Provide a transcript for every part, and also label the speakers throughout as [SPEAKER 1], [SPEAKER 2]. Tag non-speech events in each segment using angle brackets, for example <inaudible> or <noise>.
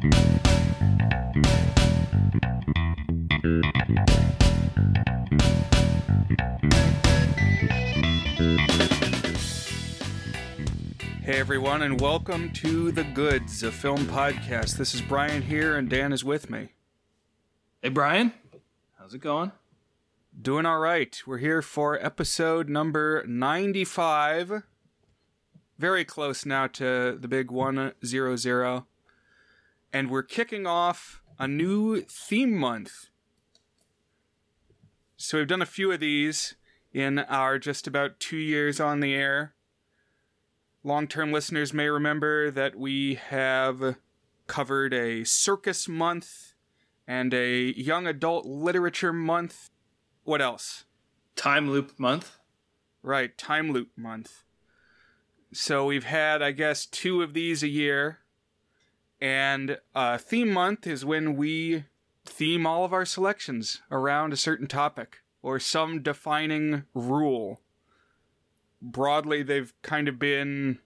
[SPEAKER 1] Hey everyone, and welcome to The Goods, a film podcast. This is Brian here, and Dan is with me.
[SPEAKER 2] Hey, Brian. How's it going?
[SPEAKER 1] Doing all right. We're here for episode number 95. Very close now to the big 100. And we're kicking off a new theme month. So we've done a few of these in our just about two years on the air. Long term listeners may remember that we have covered a circus month and a young adult literature month. What else?
[SPEAKER 2] Time loop month.
[SPEAKER 1] Right, time loop month. So we've had, I guess, two of these a year. And uh, theme month is when we theme all of our selections around a certain topic or some defining rule. Broadly, they've kind of been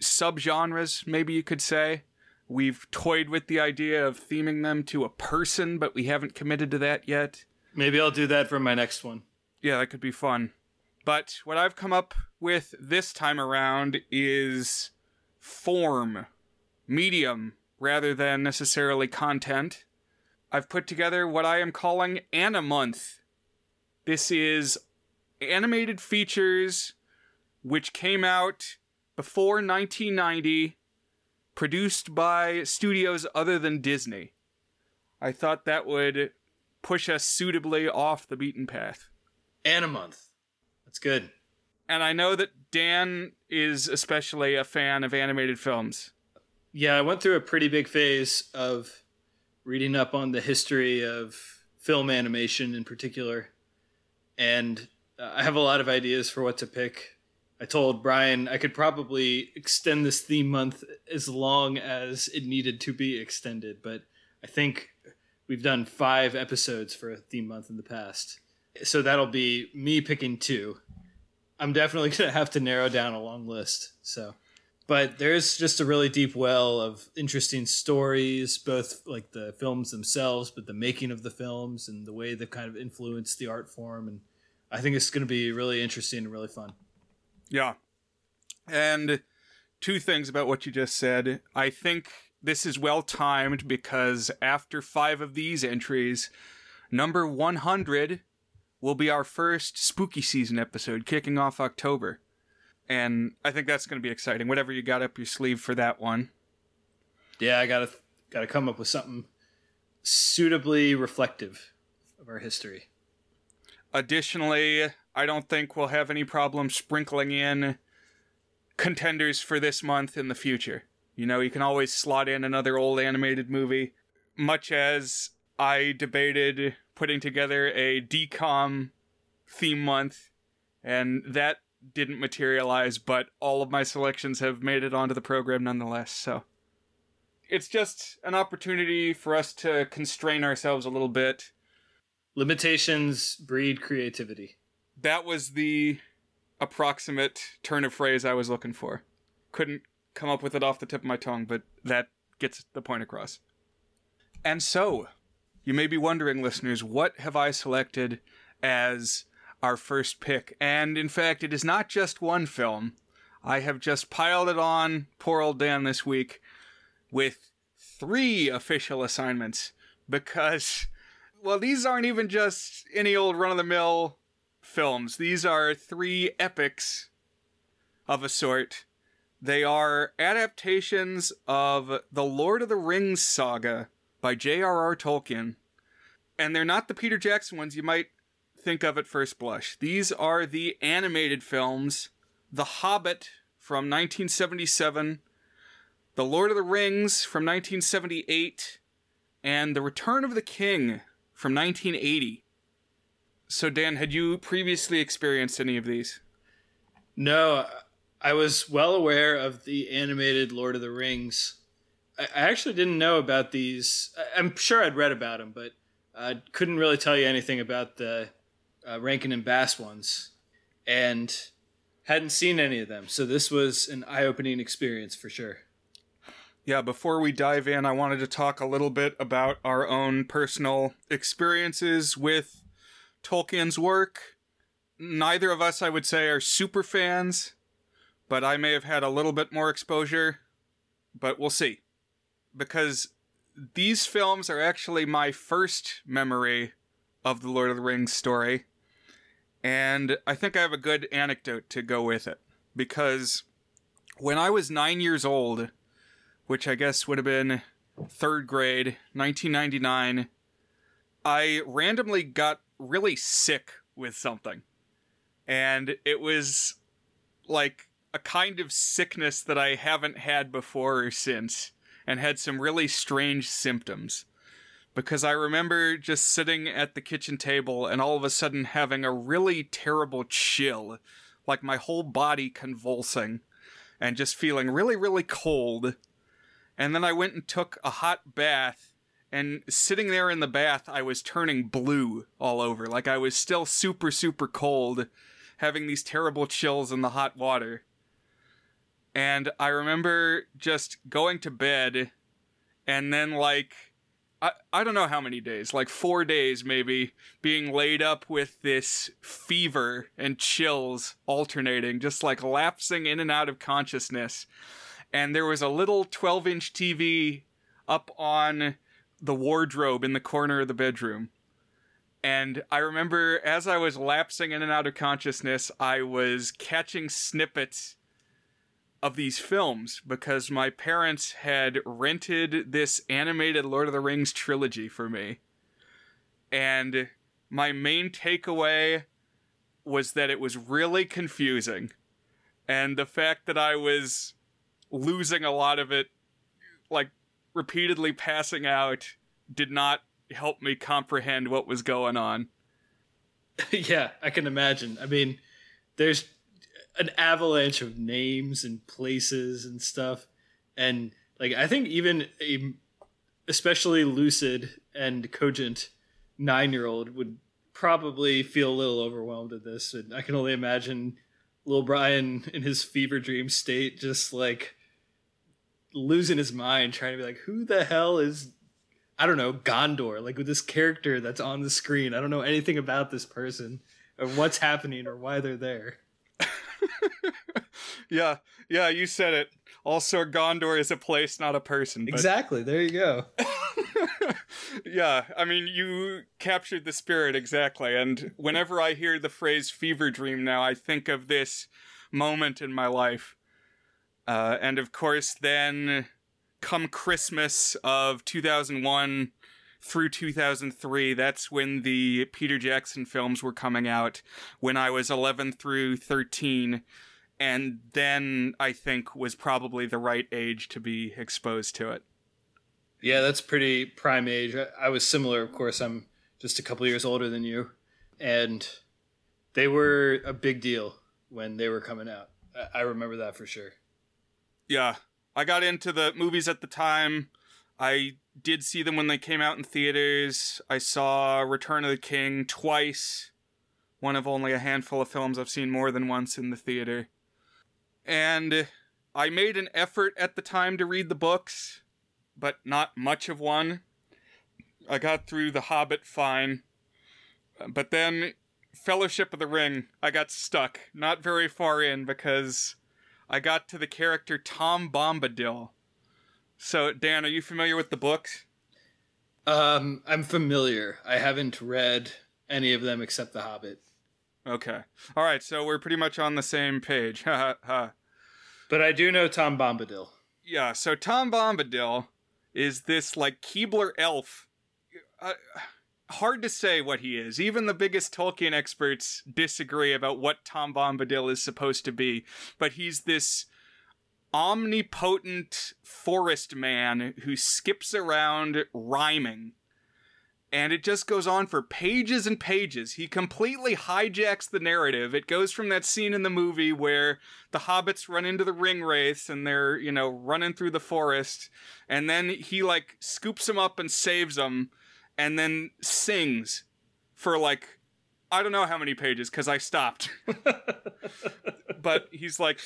[SPEAKER 1] subgenres, maybe you could say. We've toyed with the idea of theming them to a person, but we haven't committed to that yet.
[SPEAKER 2] Maybe I'll do that for my next one.
[SPEAKER 1] Yeah, that could be fun. But what I've come up with this time around is form, medium, rather than necessarily content. I've put together what I am calling Animonth. This is animated features which came out before 1990, produced by studios other than Disney. I thought that would push us suitably off the beaten path.
[SPEAKER 2] Animonth. That's good.
[SPEAKER 1] And I know that Dan is especially a fan of animated films.
[SPEAKER 2] Yeah, I went through a pretty big phase of reading up on the history of film animation in particular. And uh, I have a lot of ideas for what to pick. I told Brian I could probably extend this theme month as long as it needed to be extended, but I think we've done five episodes for a theme month in the past. So that'll be me picking two. I'm definitely <laughs> going to have to narrow down a long list. So, but there's just a really deep well of interesting stories, both like the films themselves, but the making of the films and the way they've kind of influenced the art form. And I think it's going to be really interesting and really fun.
[SPEAKER 1] Yeah. And two things about what you just said. I think this is well timed because after five of these entries, number 100 will be our first spooky season episode kicking off October. And I think that's going to be exciting. Whatever you got up your sleeve for that one.
[SPEAKER 2] Yeah, I got to got to come up with something suitably reflective of our history.
[SPEAKER 1] Additionally, I don't think we'll have any problem sprinkling in contenders for this month in the future. You know, you can always slot in another old animated movie, much as I debated putting together a DCOM theme month, and that didn't materialize, but all of my selections have made it onto the program nonetheless, so. It's just an opportunity for us to constrain ourselves a little bit.
[SPEAKER 2] Limitations breed creativity
[SPEAKER 1] that was the approximate turn of phrase I was looking for. Couldn't come up with it off the tip of my tongue, but that gets the point across. And so, you may be wondering, listeners, what have I selected as our first pick? And in fact, it is not just one film. I have just piled it on poor old Dan this week with three official assignments because, well, these aren't even just any old run of the mill films. These are three epics of a sort. They are adaptations of the Lord of the Rings saga by J.R.R. Tolkien. And they're not the Peter Jackson ones you might think of at first blush. These are the animated films The Hobbit from 1977, The Lord of the Rings from 1978, and The Return of the King from 1980. So, Dan, had you previously experienced any of these?
[SPEAKER 2] No, I was well aware of the animated Lord of the Rings. I actually didn't know about these. I'm sure I'd read about them, but I couldn't really tell you anything about the uh, Rankin and Bass ones, and hadn't seen any of them. So this was an eye-opening experience for sure.
[SPEAKER 1] Yeah, before we dive in, I wanted to talk a little bit about our own personal experiences with Tolkien's work. Neither of us, I would say, are super fans, but I may have had a little bit more exposure, but we'll see. Because these films are actually my first memory of the Lord of the Rings story, and I think I have a good anecdote to go with it. Because when I was nine years old, which I guess would have been third grade, 1999, I randomly got really sick with something. And it was like a kind of sickness that I haven't had before or since, and had some really strange symptoms. Because I remember just sitting at the kitchen table and all of a sudden having a really terrible chill, like my whole body convulsing, and just feeling really, really cold and then I went and took a hot bath. And sitting there in the bath, I was turning blue all over. Like I was still super, super cold, having these terrible chills in the hot water. And I remember just going to bed and then, like, I, I don't know how many days, like four days maybe, being laid up with this fever and chills alternating, just like lapsing in and out of consciousness and there was a little 12 inch TV up on the wardrobe in the corner of the bedroom. And I remember as I was lapsing in and out of consciousness, I was catching snippets of these films because my parents had rented this animated Lord of the Rings trilogy for me. And my main takeaway was that it was really confusing. And the fact that I was losing a lot of it, like repeatedly passing out, did not help me comprehend what was going on. <laughs>
[SPEAKER 2] yeah, I can imagine. I mean, there's an avalanche of names and places and stuff, and like I think even a especially lucid and cogent nine year old would probably feel a little overwhelmed at this. And I can only imagine little Brian in his fever dream state, just like losing his mind trying to be like, who the hell is I don't know, Gondor, like with this character that's on the screen. I don't know anything about this person or what's happening or why they're there. <laughs>
[SPEAKER 1] yeah, yeah, you said it. Also, Gondor is a place, not a person.
[SPEAKER 2] But... Exactly. There you go. <laughs>
[SPEAKER 1] yeah, I mean, you captured the spirit exactly. And whenever I hear the phrase fever dream now, I think of this moment in my life uh, and of course, then come Christmas of 2001 through 2003, that's when the Peter Jackson films were coming out, when I was 11 through 13. And then I think was probably the right age to be exposed to it.
[SPEAKER 2] Yeah, that's pretty prime age. I was similar, of course. I'm just a couple years older than you. And they were a big deal when they were coming out. I remember that for sure
[SPEAKER 1] yeah, I got into the movies at the time. I did see them when they came out in theaters. I saw Return of the King twice. One of only a handful of films I've seen more than once in the theater. And I made an effort at the time to read the books, but not much of one. I got through The Hobbit fine. But then Fellowship of the Ring, I got stuck. Not very far in because I got to the character Tom Bombadil. So, Dan, are you familiar with the books?
[SPEAKER 2] Um, I'm familiar. I haven't read any of them except The Hobbit.
[SPEAKER 1] Okay. All right, so we're pretty much on the same page. <laughs> Ha ha.
[SPEAKER 2] But I do know Tom Bombadil.
[SPEAKER 1] Yeah, so Tom Bombadil is this like Keebler elf. Uh, hard to say what he is. Even the biggest Tolkien experts disagree about what Tom Bombadil is supposed to be. But he's this omnipotent forest man who skips around rhyming. And it just goes on for pages and pages. He completely hijacks the narrative. It goes from that scene in the movie where the hobbits run into the ring wraiths and they're, you know, running through the forest. And then he, like, scoops them up and saves them and then sings for like I don't know how many pages because I stopped. <laughs> but he's like,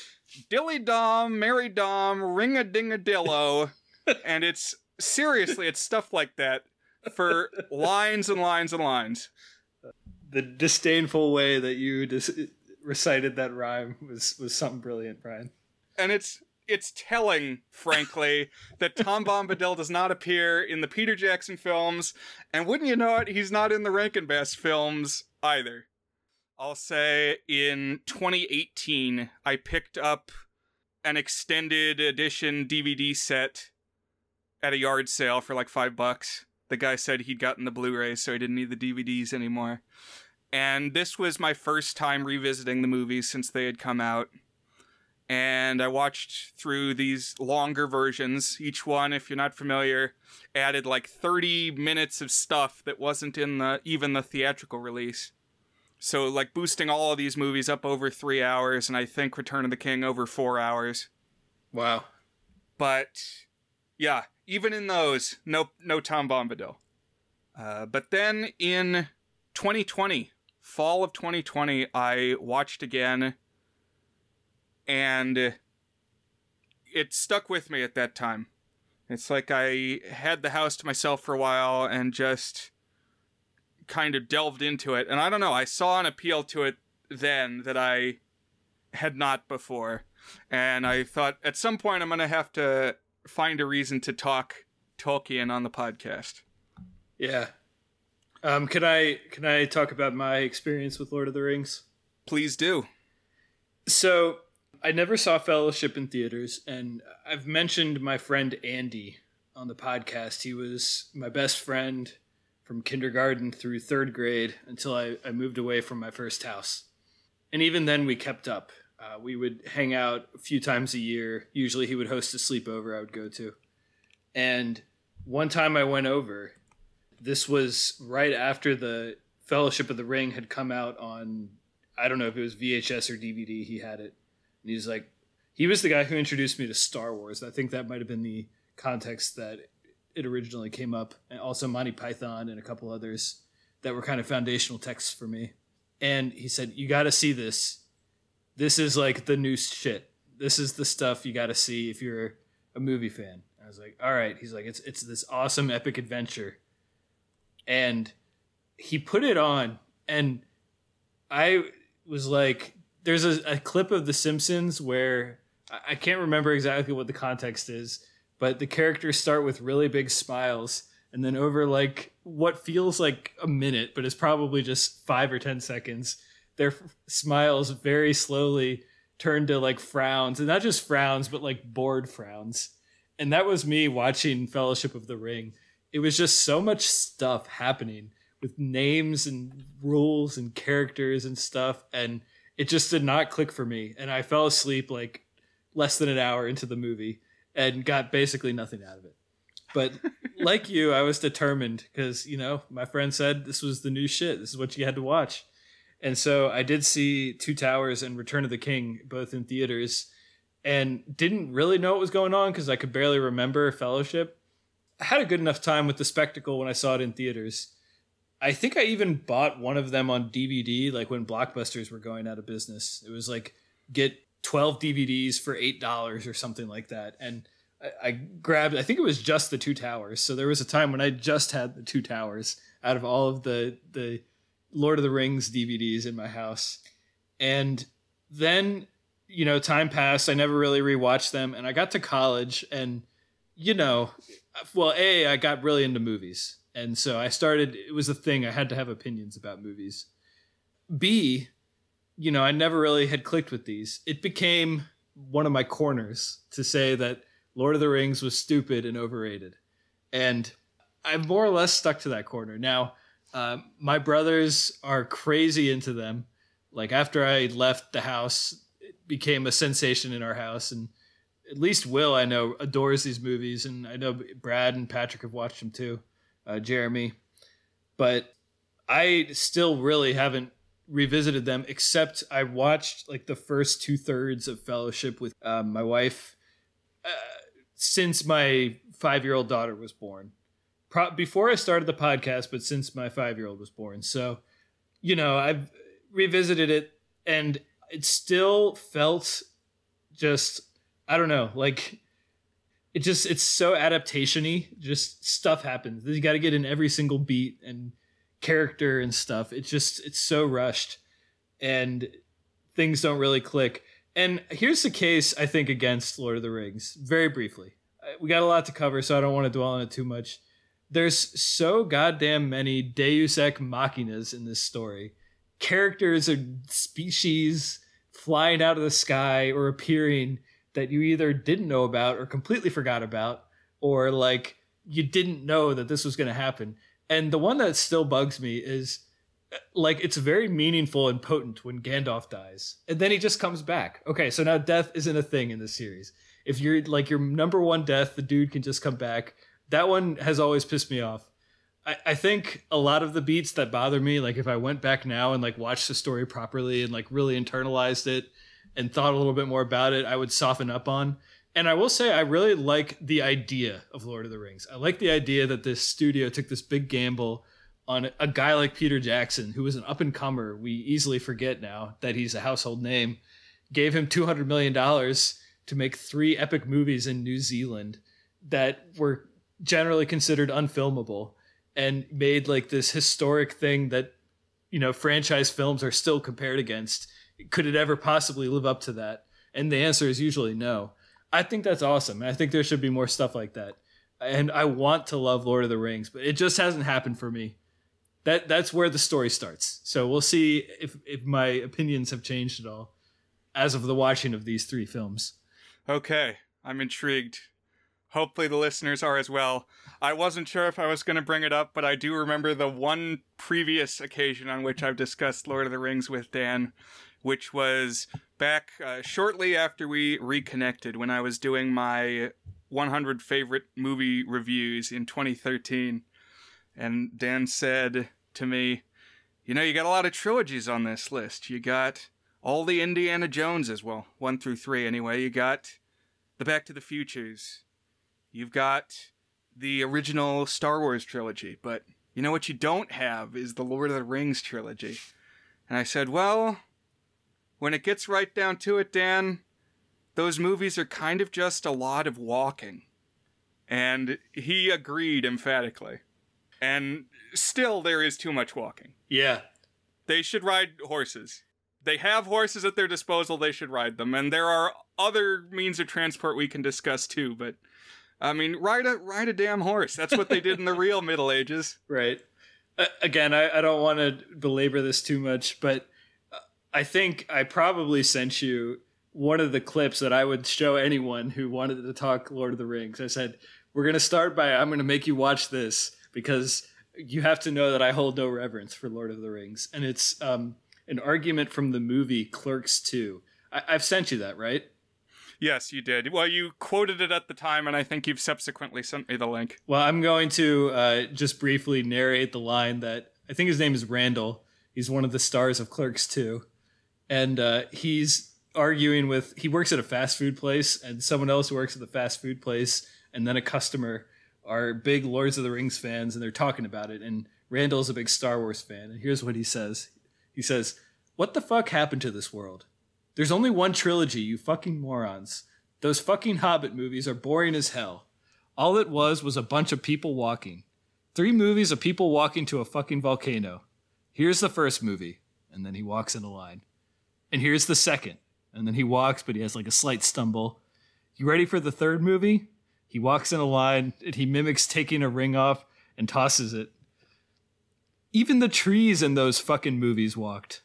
[SPEAKER 1] Dilly Dom, Mary Dom, ring a ding a dillo. and it's seriously, it's stuff like that for lines and lines and lines.
[SPEAKER 2] The disdainful way that you dis- recited that rhyme was was something brilliant, Brian.
[SPEAKER 1] And it's it's telling, frankly, <laughs> that Tom Bombadil does not appear in the Peter Jackson films, and wouldn't you know it, he's not in the Rankin Bass films either. I'll say in 2018, I picked up an extended edition DVD set at a yard sale for like five bucks. The guy said he'd gotten the Blu rays, so he didn't need the DVDs anymore. And this was my first time revisiting the movies since they had come out and I watched through these longer versions. Each one, if you're not familiar, added like 30 minutes of stuff that wasn't in the even the theatrical release. So like boosting all of these movies up over 3 hours and I think Return of the King over 4 hours.
[SPEAKER 2] Wow.
[SPEAKER 1] But yeah, even in those, no no Tom Bombadil. Uh, but then in 2020, fall of 2020, I watched again and it stuck with me at that time. It's like I had the house to myself for a while and just kind of delved into it. And I don't know, I saw an appeal to it then that I had not before. And I thought at some point I'm going to have to find a reason to talk Tolkien on the podcast.
[SPEAKER 2] Yeah. Um, can I can I talk about my experience with Lord of the Rings?
[SPEAKER 1] Please do.
[SPEAKER 2] So I never saw Fellowship in theaters, and I've mentioned my friend Andy on the podcast. He was my best friend from kindergarten through third grade until I, I moved away from my first house. And even then, we kept up. Uh, we would hang out a few times a year. Usually, he would host a sleepover I would go to. And one time I went over, this was right after the Fellowship of the Ring had come out on, I don't know if it was VHS or DVD, he had it and he's like, he was the guy who introduced me to Star Wars. I think that might have been the context that it originally came up, and also Monty Python and a couple others that were kind of foundational texts for me. And he said, "You got to see this. This is like the new shit. This is the stuff you got to see if you're a movie fan." I was like, "All right." He's like, "It's it's this awesome epic adventure," and he put it on, and I was like, there's a, a clip of The Simpsons where I can't remember exactly what the context is, but the characters start with really big smiles, and then over like what feels like a minute, but is probably just five or ten seconds, their smiles very slowly turn to like frowns, and not just frowns, but like bored frowns. And that was me watching Fellowship of the Ring. It was just so much stuff happening with names and rules and characters and stuff, and it just did not click for me and i fell asleep like less than an hour into the movie and got basically nothing out of it. But <laughs> like you i was determined because you know my friend said this was the new shit. This is what you had to watch. And so i did see two towers and return of the king both in theaters and didn't really know what was going on because i could barely remember fellowship. I had a good enough time with the spectacle when i saw it in theaters. I think I even bought one of them on DVD, like when Blockbusters were going out of business. It was like get 12 DVDs for $8 or something like that. And I, I, grabbed, I think it was just the Two Towers. So there was a time when I just had the Two Towers out of all of the, the Lord of the Rings DVDs in my house. And then, you know, time passed. I never really rewatched them. And I got to college and, you know, well, A, I got really into movies and so I started. It was a thing. I had to have opinions about movies. B, you know, I never really had clicked with these. It became one of my corners to say that Lord of the Rings was stupid and overrated, and I more or less stuck to that corner. Now, uh, my brothers are crazy into them. Like after I left the house, it became a sensation in our house, and at least Will I know adores these movies, and I know Brad and Patrick have watched them too uh, Jeremy, but I still really haven't revisited them except I watched like the first two thirds of Fellowship with uh, my wife uh, since my five year old daughter was born. Pro- before I started the podcast, but since my five year old was born. So, you know, I've revisited it and it still felt just, I don't know, like it just it's so adaptationy. Just stuff happens. You got to get in every single beat and character and stuff. It just it's so rushed, and things don't really click. And here's the case I think against Lord of the Rings. Very briefly, Uh, we got a lot to cover, so I don't want to dwell on it too much. There's so goddamn many Deus ex machinas in this story. Characters or species flying out of the sky or appearing that you either didn't know about or completely forgot about, or like you didn't know that this was going to happen. And the one that still bugs me is like it's very meaningful and potent when Gandalf dies, and then he just comes back. Okay, so now death isn't a thing in this series. If you're like your number one death, the dude can just come back. That one has always pissed me off. I, I think a lot of the beats that bother me, like if I went back now and like watched the story properly and like really internalized it and thought a little bit more about it, I would soften up on. And I will say, I really like the idea of Lord of the Rings. I like the idea that this studio took this big gamble on a guy like Peter Jackson, who was an up and comer. We easily forget now that he's a household name. Gave him $200 million to make three epic movies in New Zealand that were generally considered unfilmable and made like this historic thing that, you know, franchise films are still compared against. Could it ever possibly live up to that? And the answer is usually no. I think that's awesome. I think there should be more stuff like that. And I want to love Lord of the Rings, but it just hasn't happened for me. That that's where the story starts. So we'll see if if my opinions have changed at all as of the watching of these three films.
[SPEAKER 1] Okay, I'm intrigued. Hopefully, the listeners are as well. I wasn't sure if I was going to bring it up, but I do remember the one previous occasion on which I've discussed Lord of the Rings with Dan, which was back uh, shortly after we reconnected when I was doing my 100 favorite movie reviews in 2013. And Dan said to me, You know, you got a lot of trilogies on this list. You got all the Indiana Joneses, well, one through three anyway. You got the Back to the Futures. You've got the original Star Wars trilogy, but you know what you don't have is the Lord of the Rings trilogy. And I said, Well, when it gets right down to it, Dan, those movies are kind of just a lot of walking. And he agreed emphatically. And still, there is too much walking.
[SPEAKER 2] Yeah.
[SPEAKER 1] They should ride horses. They have horses at their disposal, they should ride them. And there are other means of transport we can discuss too, but I mean, ride a ride a damn horse. That's what they did in the <laughs> real Middle Ages.
[SPEAKER 2] Right. Uh, again, I, I don't want to belabor this too much, but I think I probably sent you one of the clips that I would show anyone who wanted to talk Lord of the Rings. I said, We're going to start by, I'm going to make you watch this because you have to know that I hold no reverence for Lord of the Rings. And it's um, an argument from the movie Clerks 2. I- I've sent you that, right?
[SPEAKER 1] Yes, you did. Well, you quoted it at the time, and I think you've subsequently sent me the link.
[SPEAKER 2] Well, I'm going to uh, just briefly narrate the line that I think his name is Randall. He's one of the stars of Clerks 2. And uh, he's arguing with, he works at a fast food place, and someone else works at the fast food place, and then a customer are big Lords of the Rings fans, and they're talking about it. And Randall's a big Star Wars fan. And here's what he says He says, What the fuck happened to this world? There's only one trilogy, you fucking morons. Those fucking Hobbit movies are boring as hell. All it was was a bunch of people walking. Three movies of people walking to a fucking volcano. Here's the first movie, and then he walks in a line. And here's the second, and then he walks, but he has like a slight stumble. You ready for the third movie? He walks in a line, and he mimics taking a ring off and tosses it. Even the trees in those fucking movies walked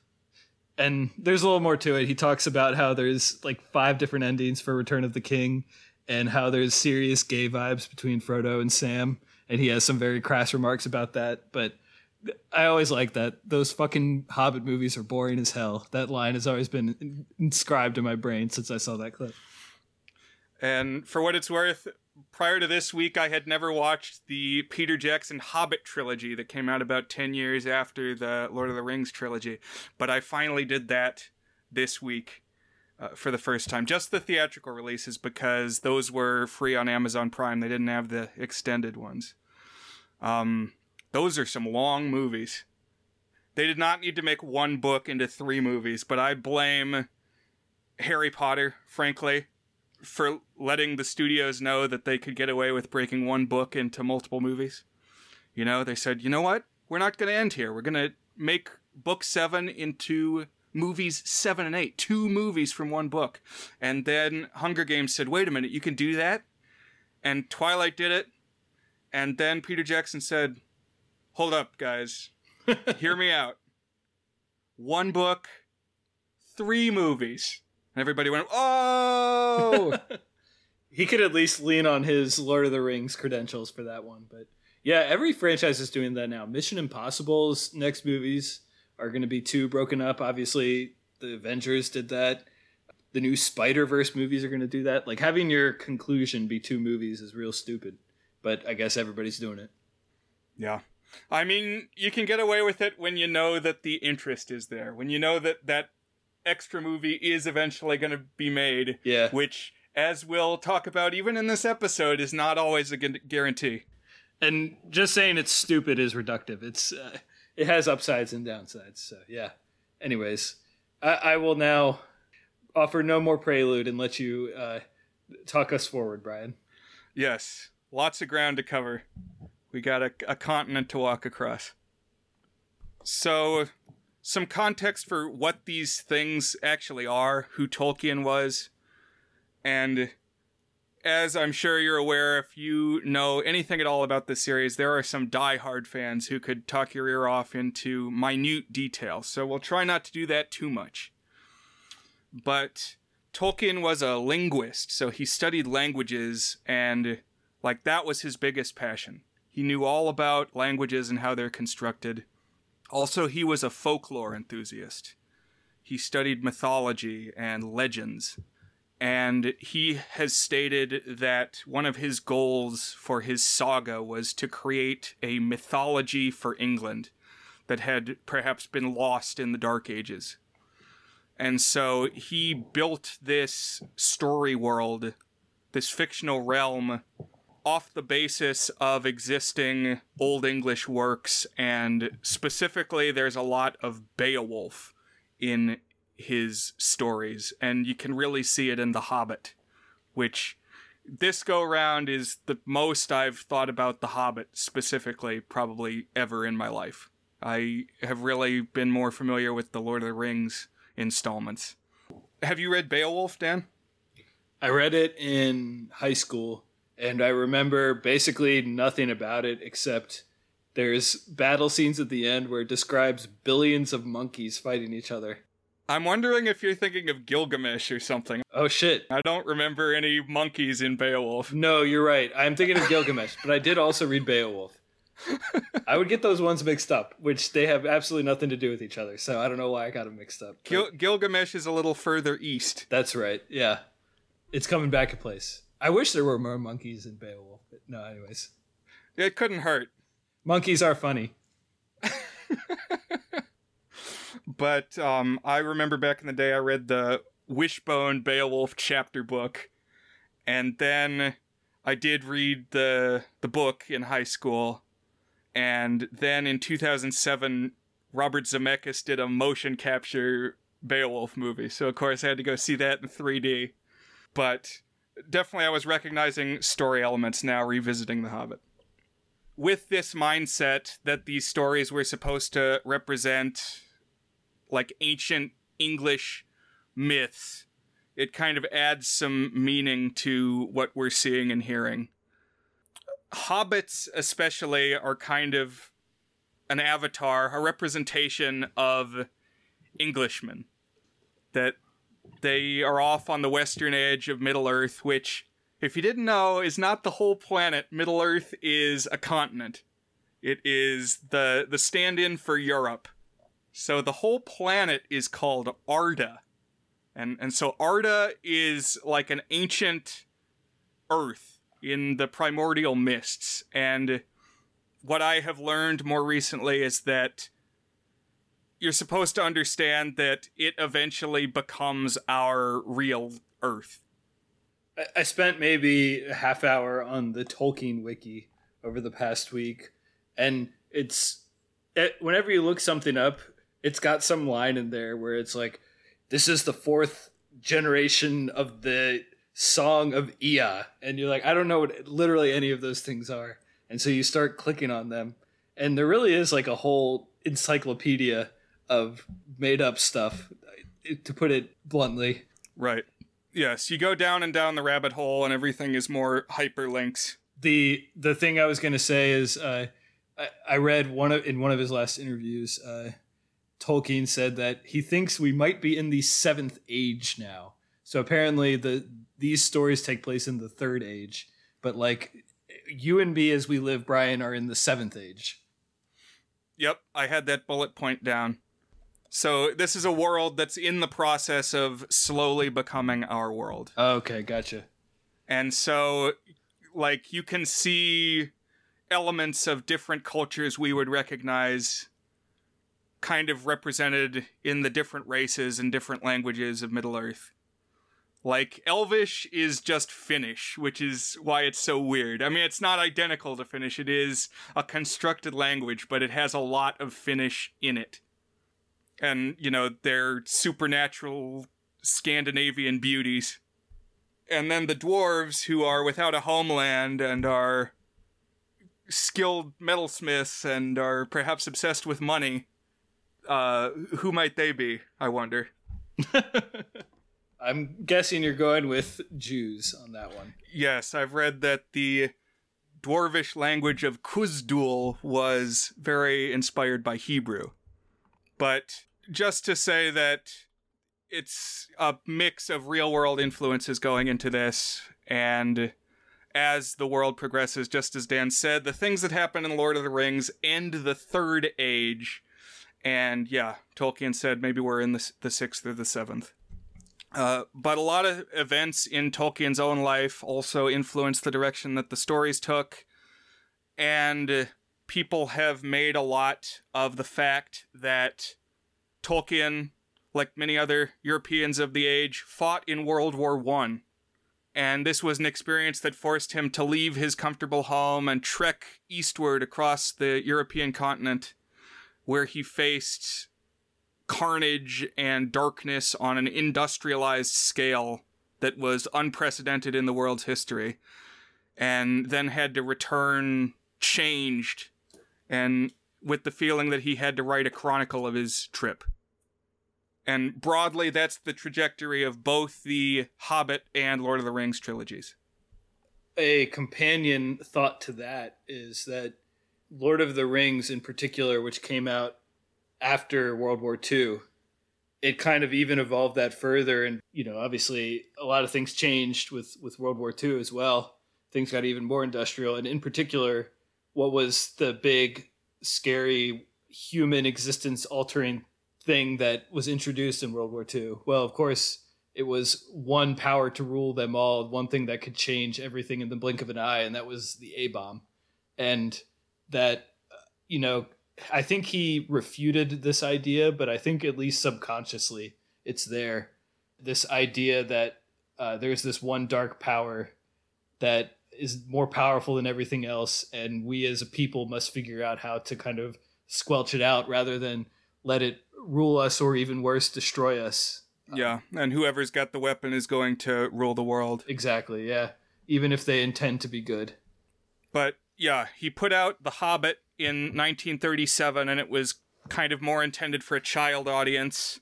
[SPEAKER 2] and there's a little more to it. He talks about how there's like five different endings for Return of the King, and how there's serious gay vibes between Frodo and Sam, and he has some very crass remarks about that. But I always like that. Those fucking Hobbit movies are boring as hell. That line has always been inscribed in my brain since I saw that clip.
[SPEAKER 1] And for what it's worth, prior to this week, I had never watched the Peter Jackson Hobbit trilogy that came out about 10 years after the Lord of the Rings trilogy. But I finally did that this week uh, for the first time. Just the theatrical releases because those were free on Amazon Prime. They didn't have the extended ones. Um, those are some long movies. They did not need to make one book into three movies, but I blame Harry Potter, frankly for letting the studios know that they could get away with breaking one book into multiple movies. You know, they said, you know what? We're not going to end here. We're going to make book seven into movies seven and eight, two movies from one book. And then Hunger Games said, wait a minute, you can do that? And Twilight did it. And then Peter Jackson said, hold up, guys. Hear me out. One book, three movies. And everybody went, oh! <laughs>
[SPEAKER 2] he could at least lean on his Lord of the Rings credentials for that one. But yeah, every franchise is doing that now. Mission Impossible's next movies are going to be two broken up. Obviously, the Avengers did that. The new Spider Verse movies are going to do that. Like having your conclusion be two movies is real stupid, but I guess everybody's doing it.
[SPEAKER 1] Yeah. I mean, you can get away with it when you know that the interest is there. When you know that that extra movie is eventually going to be made.
[SPEAKER 2] Yeah.
[SPEAKER 1] Which, as we'll talk about even in this episode, is not always a guarantee.
[SPEAKER 2] And just saying it's stupid is reductive. It's uh, it has upsides and downsides. So yeah. Anyways, I, I will now offer no more prelude and let you uh, talk us forward, Brian.
[SPEAKER 1] Yes, lots of ground to cover. We got a, a continent to walk across. So, some context for what these things actually are, who Tolkien was, and as I'm sure you're aware, if you know anything at all about this series, there are some die-hard fans who could talk your ear off into minute detail. So we'll try not to do that too much. But Tolkien was a linguist, so he studied languages, and like that was his biggest passion. He knew all about languages and how they're constructed. Also, he was a folklore enthusiast. He studied mythology and legends and he has stated that one of his goals for his saga was to create a mythology for England that had perhaps been lost in the Dark Ages. And so he built this story world, this fictional realm, off the basis of existing Old English works, and specifically, there's a lot of Beowulf in his stories, and you can really see it in The Hobbit, which this go round is the most I've thought about The Hobbit specifically, probably ever in my life. I have really been more familiar with the Lord of the Rings installments. Have you read Beowulf, Dan?
[SPEAKER 2] I read it in high school, and I remember basically nothing about it except there's battle scenes at the end where it describes billions of monkeys fighting each other.
[SPEAKER 1] I'm wondering if you're thinking of Gilgamesh or something.
[SPEAKER 2] Oh shit.
[SPEAKER 1] I don't remember any monkeys in Beowulf.
[SPEAKER 2] No, you're right. I'm thinking of Gilgamesh, but I did also read Beowulf. I would get those ones mixed up, which they have absolutely nothing to do with each other. So I don't know why I got them mixed up.
[SPEAKER 1] Gil- Gilgamesh is a little further east.
[SPEAKER 2] That's right. Yeah. It's coming back in place. I wish there were more monkeys in Beowulf. But no, anyways.
[SPEAKER 1] It couldn't hurt.
[SPEAKER 2] Monkeys are funny. <laughs>
[SPEAKER 1] but um, I remember back in the day I read the Wishbone Beowulf chapter book, and then I did read the the book in high school, and then in 2007 Robert Zemeckis did a motion capture Beowulf movie, so of course I had to go see that in 3D. But definitely I was recognizing story elements now revisiting The Hobbit. With this mindset that these stories were supposed to represent like ancient English myths, it kind of adds some meaning to what we're seeing and hearing. Hobbits, especially, are kind of an avatar, a representation of Englishmen. That they are off on the western edge of Middle Earth, which, if you didn't know, is not the whole planet. Middle Earth is a continent. It is the the stand-in for Europe. So the whole planet is called Arda. And and so Arda is like an ancient earth in the primordial mists and what I have learned more recently is that you're supposed to understand that it eventually becomes our real earth.
[SPEAKER 2] I spent maybe a half hour on the Tolkien wiki over the past week and it's it, whenever you look something up it's got some line in there where it's like, this is the fourth generation of the Song of Ea, and you're like, I don't know what literally any of those things are, and so you start clicking on them, and there really is like a whole encyclopedia of made up stuff, to put it bluntly.
[SPEAKER 1] Right. Yes, you go down and down the rabbit hole, and everything is more hyperlinks.
[SPEAKER 2] The the thing I was going to say is, uh, I, I read one of in one of his last interviews. Uh, Tolkien said that he thinks we might be in the seventh age now. So apparently, the these stories take place in the third age, but like you and me as we live, Brian, are in the seventh age.
[SPEAKER 1] Yep, I had that bullet point down. So this is a world that's in the process of slowly becoming our world.
[SPEAKER 2] Okay, gotcha.
[SPEAKER 1] And so like you can see elements of different cultures we would recognize kind of represented in the different races and different languages of Middle Earth. Like Elvish is just Finnish, which is why it's so weird. I mean, it's not identical to Finnish. It is a constructed language, but it has a lot of Finnish in it and you know their supernatural Scandinavian beauties. And then the dwarves who are without a homeland and are skilled metalsmiths and are perhaps obsessed with money. Uh, who might they be? I wonder. <laughs>
[SPEAKER 2] I'm guessing you're going with Jews on that one.
[SPEAKER 1] Yes, I've read that the dwarvish language of Khuzdul was very inspired by Hebrew. But just to say that it's a mix of real world influences going into this and as the world progresses just as dan said the things that happen in lord of the rings end the third age. And yeah tolkien said maybe we're in the, the sixth or the seventh. Uh, but a lot of events in tolkien's own life also influenced the direction that the stories took. And people have made a lot of the fact that Tolkien, like many other Europeans of the age, fought in World War One. And this was an experience that forced him to leave his comfortable home and trek eastward across the European continent, where he faced carnage and darkness on an industrialized scale that was unprecedented in the world's history, and then had to return changed and with the feeling that he had to write a chronicle of his trip. And broadly, that's the trajectory of both the Hobbit and Lord of the Rings trilogies.
[SPEAKER 2] A companion thought to that is that Lord of the Rings, in particular, which came out after World War II, it kind of even evolved that further. And, you know, obviously a lot of things changed with, with World War II as well. Things got even more industrial. And in particular, what was the big scary human existence altering thing that was introduced in World War II. Well, of course, it was one power to rule them all, one thing that could change everything in the blink of an eye, and that was the A bomb. And that, you know, I think he refuted this idea, but I think at least subconsciously it's there. This idea that uh, there's this one dark power that is more powerful than everything else, and we as a people must figure out how to kind of squelch it out rather than let it rule us or even worse, destroy us.
[SPEAKER 1] Uh, yeah, and whoever's got the weapon is going to rule the world.
[SPEAKER 2] Exactly, yeah. Even if they intend to be good.
[SPEAKER 1] But yeah, he put out The Hobbit in 1937, and it was kind of more intended for a child audience.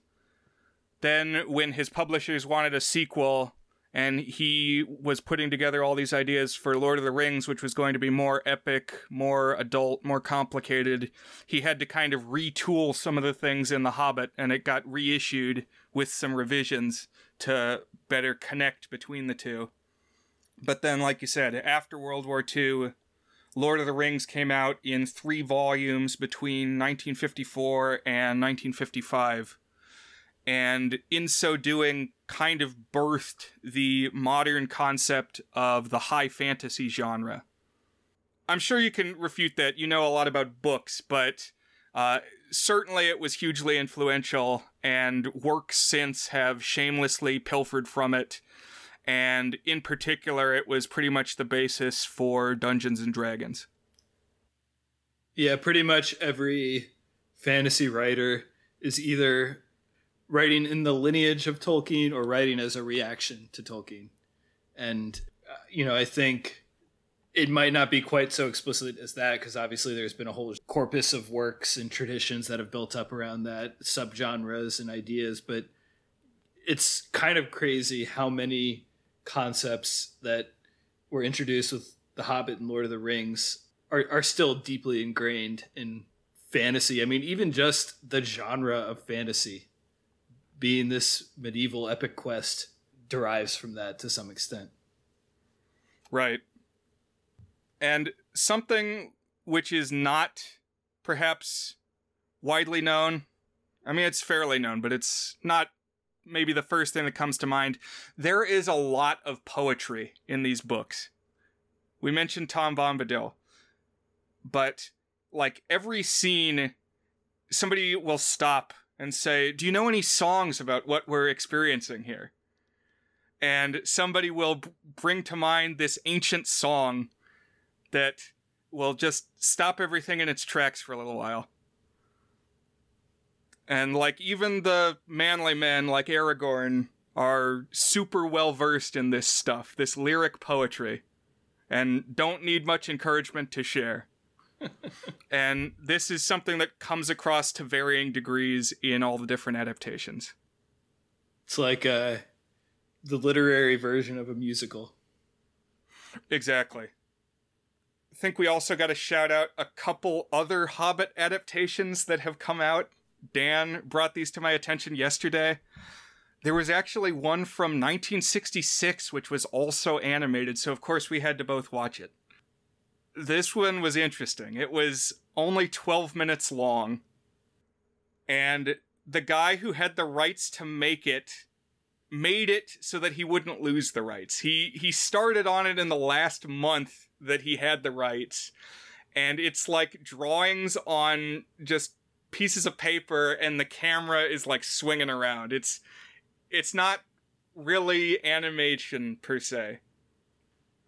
[SPEAKER 1] Then, when his publishers wanted a sequel, and he was putting together all these ideas for Lord of the Rings, which was going to be more epic, more adult, more complicated. He had to kind of retool some of the things in The Hobbit, and it got reissued with some revisions to better connect between the two. But then, like you said, after World War II, Lord of the Rings came out in three volumes between 1954 and 1955 and in so doing kind of birthed the modern concept of the high fantasy genre. I'm sure you can refute that. You know a lot about books, but uh, certainly it was hugely influential, and works since have shamelessly pilfered from it. And in particular, it was pretty much the basis for Dungeons and Dragons.
[SPEAKER 2] Yeah, pretty much every fantasy writer is either writing in the lineage of Tolkien or writing as a reaction to Tolkien. And, uh, you know, I think it might not be quite so explicit as that because obviously there's been a whole corpus of works and traditions that have built up around that subgenres and ideas. But it's kind of crazy how many concepts that were introduced with The Hobbit and Lord of the Rings are, are still deeply ingrained in fantasy. I mean, even just the genre of fantasy being this medieval epic quest derives from that to some extent.
[SPEAKER 1] Right. And something which is not perhaps widely known. I mean, it's fairly known, but it's not maybe the first thing that comes to mind. There is a lot of poetry in these books. We mentioned Tom Bombadil, but like every scene, somebody will stop and say, Do you know any songs about what we're experiencing here? And somebody will b- bring to mind this ancient song that will just stop everything in its tracks for a little while. And like even the manly men like Aragorn are super well versed in this stuff, this lyric poetry, and don't need much encouragement to share. And this is something that comes across to varying degrees in all the different adaptations.
[SPEAKER 2] It's like uh, the literary version of a musical.
[SPEAKER 1] Exactly. I think we also got to shout out a couple other Hobbit adaptations that have come out. Dan brought these to my attention yesterday. There was actually one from 1966, which was also animated, so of course we had to both watch it. This one was interesting. It was only 12 minutes long, and the guy who had the rights to make it made it so that he wouldn't lose the rights. He he started on it in the last month that he had the rights, and it's like drawings on just pieces of paper, and the camera is like swinging around. It's it's not really animation per se.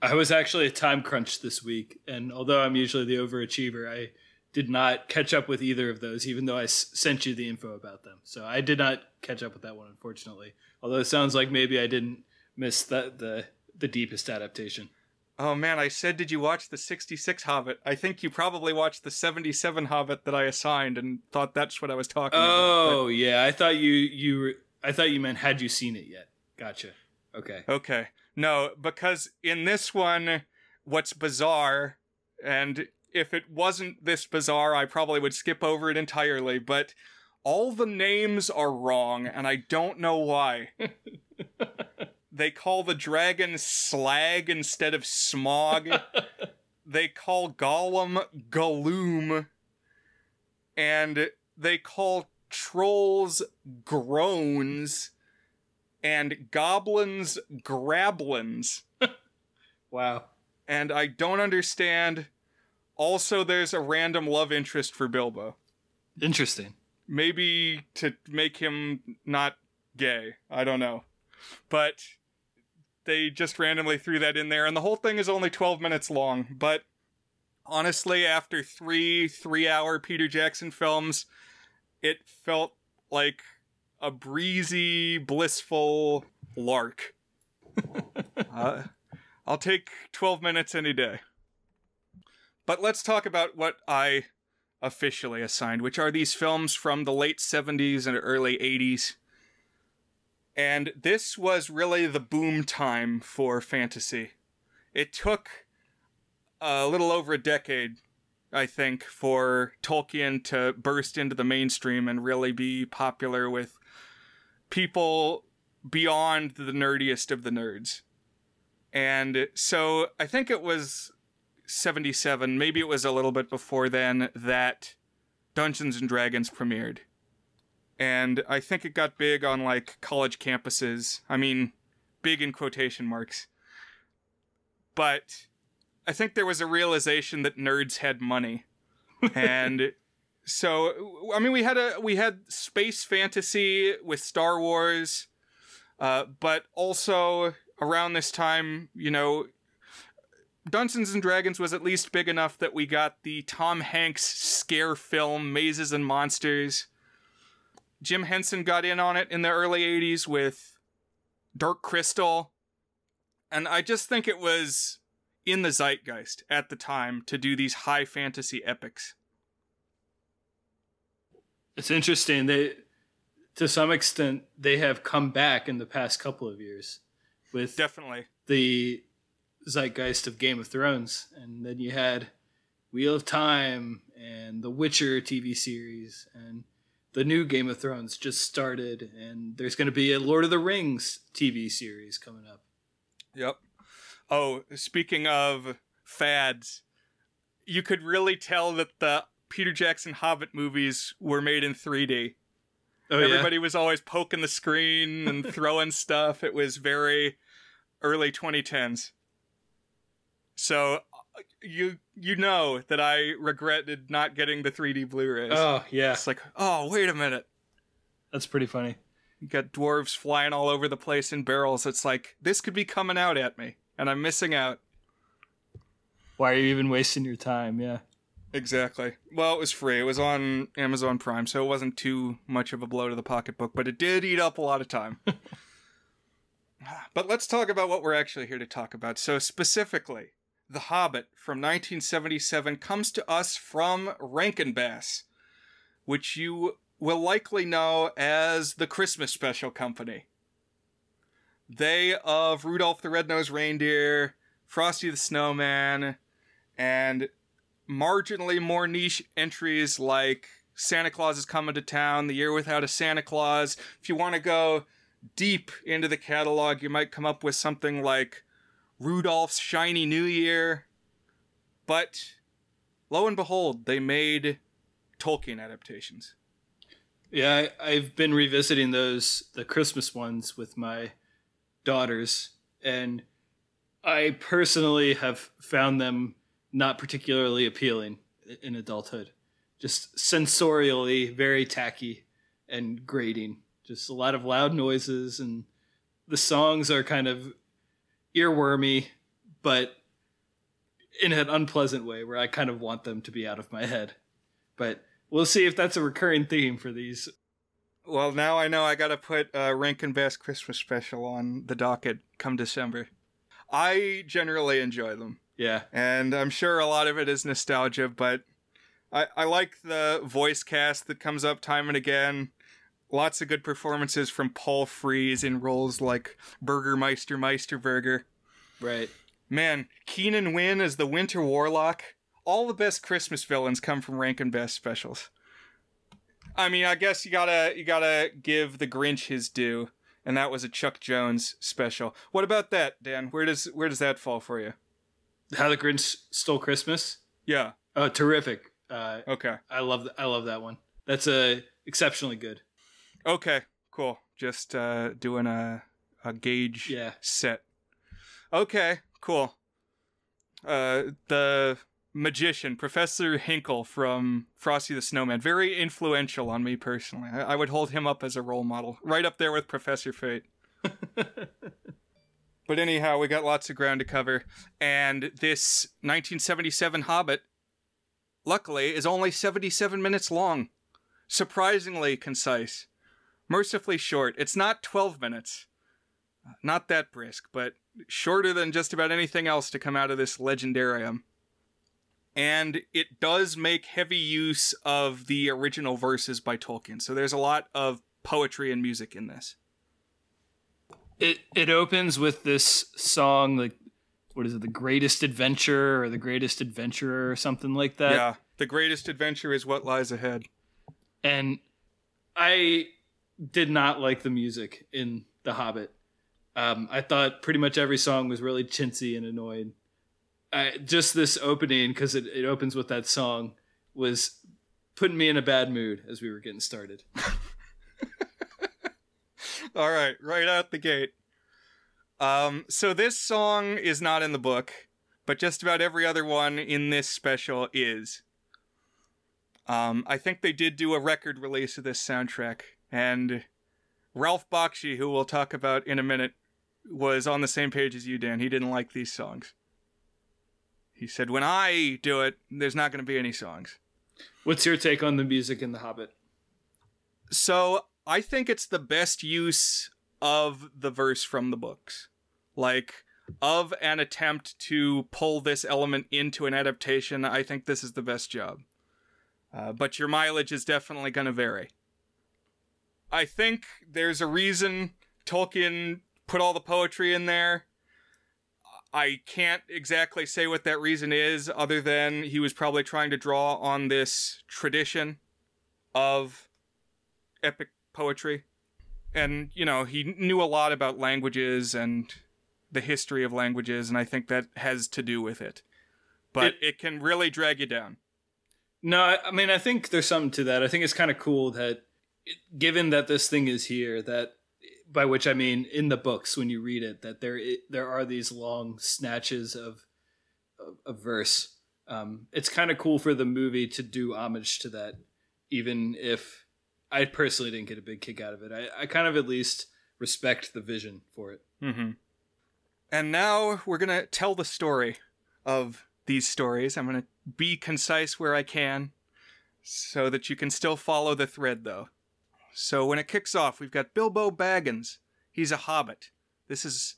[SPEAKER 2] I was actually a time crunch this week, and although I'm usually the overachiever, I did not catch up with either of those, even though I s- sent you the info about them. So I did not catch up with that one, unfortunately. Although it sounds like maybe I didn't miss the the, the deepest adaptation.
[SPEAKER 1] Oh man, I said, did you watch the 66 Hobbit? I think you probably watched the 77 Hobbit that I assigned and thought that's what I was talking about.
[SPEAKER 2] Oh yeah, I thought you you were, I thought you meant had you seen it yet? Gotcha. Okay.
[SPEAKER 1] Okay. No, because in this one, what's bizarre, and if it wasn't this bizarre, I probably would skip over it entirely, but all the names are wrong, and I don't know why. <laughs> they call the dragon Slag instead of Smaug. <laughs> they call Gollum Galoom, and they call trolls Groans, and goblins Grablins. <laughs>
[SPEAKER 2] Wow.
[SPEAKER 1] And I don't understand. Also, there's a random love interest for Bilbo.
[SPEAKER 2] Interesting.
[SPEAKER 1] Maybe to make him not gay. I don't know. But they just randomly threw that in there, and the whole thing is only 12 minutes long. But honestly, after three three hour Peter Jackson films, it felt like a breezy, blissful lark. <laughs> uh, I'll take 12 minutes any day. But let's talk about what I officially assigned, which are these films from the late 70s and early 80s. And this was really the boom time for fantasy. It took a little over a decade, I think, for Tolkien to burst into the mainstream and really be popular with people beyond the nerdiest of the nerds. And so I think it was 77, maybe it was a little bit before then, that Dungeons and Dragons premiered. And I think it got big on like college campuses. I mean, big in quotation marks. But I think there was a realization that nerds had money. <laughs> and so I mean we had a we had space fantasy with Star Wars uh, but also around this time, you know, Dungeons and Dragons was at least big enough that we got the Tom Hanks scare film Mazes and Monsters. Jim Henson got in on it in the early 80s with Dark Crystal. And I just think it was in the zeitgeist at the time to do these high fantasy epics.
[SPEAKER 2] It's interesting. They, to some extent, they have come back in the past couple of years with
[SPEAKER 1] Definitely.
[SPEAKER 2] the zeitgeist of Game of Thrones, and then you had Wheel of Time and The Witcher TV series, and the new Game of Thrones just started, and there's going to be a Lord of the Rings TV series coming up.
[SPEAKER 1] Yep. Oh, speaking of fads, you could really tell that the Peter Jackson Hobbit movies were made in 3D.
[SPEAKER 2] Oh
[SPEAKER 1] Everybody was always poking the screen and <laughs> throwing stuff. It was very early 2010s. So uh, you you know that I regretted not getting the 3D Blu-rays.
[SPEAKER 2] Oh yeah,
[SPEAKER 1] It's like, oh, wait a minute.
[SPEAKER 2] that's pretty funny.
[SPEAKER 1] You got dwarves flying all over the place in barrels. It's like this could be coming out at me, and I'm missing out.
[SPEAKER 2] Why are you even wasting your time? Yeah.
[SPEAKER 1] Exactly. Well, it was free. It was on Amazon Prime, so it wasn't too much of a blow to the pocketbook, but it did eat up a lot of time. <laughs> but let's talk about what we're actually here to talk about. So, specifically, The Hobbit from 1977 comes to us from Rankin Bass, which you will likely know as the Christmas Special Company. They of Rudolph the Red-Nosed Reindeer, Frosty the Snowman, and marginally more niche entries like Santa Claus is coming to town, The Year Without a Santa Claus. If you want to go deep into the catalog, you might come up with something like Rudolph's Shiny New Year. But lo and behold, they made Tolkien adaptations.
[SPEAKER 2] Yeah, I, I've been revisiting those the Christmas ones with my daughters, and I personally have found them not particularly appealing in adulthood. Just sensorially very tacky and grating. Just a lot of loud noises, and the songs are kind of earwormy, but in an unpleasant way where I kind of want them to be out of my head. But we'll see if that's a recurring theme for these.
[SPEAKER 1] Well, now I know I gotta put uh, Rankin Bass Christmas Special on the docket come December. I generally enjoy them.
[SPEAKER 2] Yeah.
[SPEAKER 1] and I'm sure a lot of it is nostalgia, but I, I like the voice cast that comes up time and again. Lots of good performances from Paul Frees in roles like Burgermeister Meisterburger.
[SPEAKER 2] Right.
[SPEAKER 1] Man, Keenan Wynn as the Winter Warlock. All the best Christmas villains come from Rankin Bass specials. I mean, I guess you gotta you gotta give the Grinch his due, and that was a Chuck Jones special. What about that, Dan? Where does where does that fall for you?
[SPEAKER 2] How the Grinch Stole Christmas.
[SPEAKER 1] Yeah.
[SPEAKER 2] Oh, terrific! Uh,
[SPEAKER 1] Okay.
[SPEAKER 2] I love th- I love that one. That's uh, exceptionally good.
[SPEAKER 1] Okay, cool. Just uh, doing a a gauge
[SPEAKER 2] Yeah.
[SPEAKER 1] set. Okay, cool. Uh, the magician, Professor Hinkle from Frosty the Snowman, very influential on me personally. I, I would hold him up as a role model, right up there with Professor Fate. <laughs> But anyhow, we got lots of ground to cover, and this 1977 Hobbit, luckily, is only 77 minutes long. Surprisingly concise. Mercifully short. It's not 12 minutes. Uh, not that brisk, but shorter than just about anything else to come out of this legendarium. And it does make heavy use of the original verses by Tolkien, so there's a lot of poetry and music in this.
[SPEAKER 2] It it opens with this song like what is it? The Greatest Adventure or the Greatest Adventurer or something like that.
[SPEAKER 1] yeah, the greatest adventure is what lies ahead.
[SPEAKER 2] And I did not like the music in The Hobbit. Um, I thought pretty much every song was really chintzy and annoying. I, just this opening, because it, it opens with that song, was putting me in a bad mood as we were getting started. <laughs> <laughs>
[SPEAKER 1] All right, right out the gate. Um, so this song is not in the book, but just about every other one in this special is. Um, I think they did do a record release of this soundtrack, and Ralph Bakshi, who we'll talk about in a minute, was on the same page as you, Dan. He didn't like these songs. He said, "When I do it, there's not going to be any songs."
[SPEAKER 2] What's your take on the music in The Hobbit?
[SPEAKER 1] So I think it's the best use of the verse from the books. Like, of an attempt to pull this element into an adaptation, I think this is the best job. Uh, but your mileage is definitely going to vary. I think there's a reason Tolkien put all the poetry in there. I can't exactly say what that reason is, other than he was probably trying to draw on this tradition of epic poetry. And, you know, he knew a lot about languages and the history of languages, and I think that has to do with it. But it, it can really drag you down.
[SPEAKER 2] No, I mean, I think there's something to that. I think it's kind of cool that, given that this thing is here, that by which I mean in the books when you read it, that there there are these long snatches of of, of verse. Um, it's kind of cool for the movie to do homage to that, even if I personally didn't get a big kick out of it. I, I kind of at least respect the vision for it.
[SPEAKER 1] Mm-hmm. And now we're gonna tell the story of these stories. I'm gonna be concise where I can, so that you can still follow the thread, though. So when it kicks off, we've got Bilbo Baggins. He's a hobbit. This is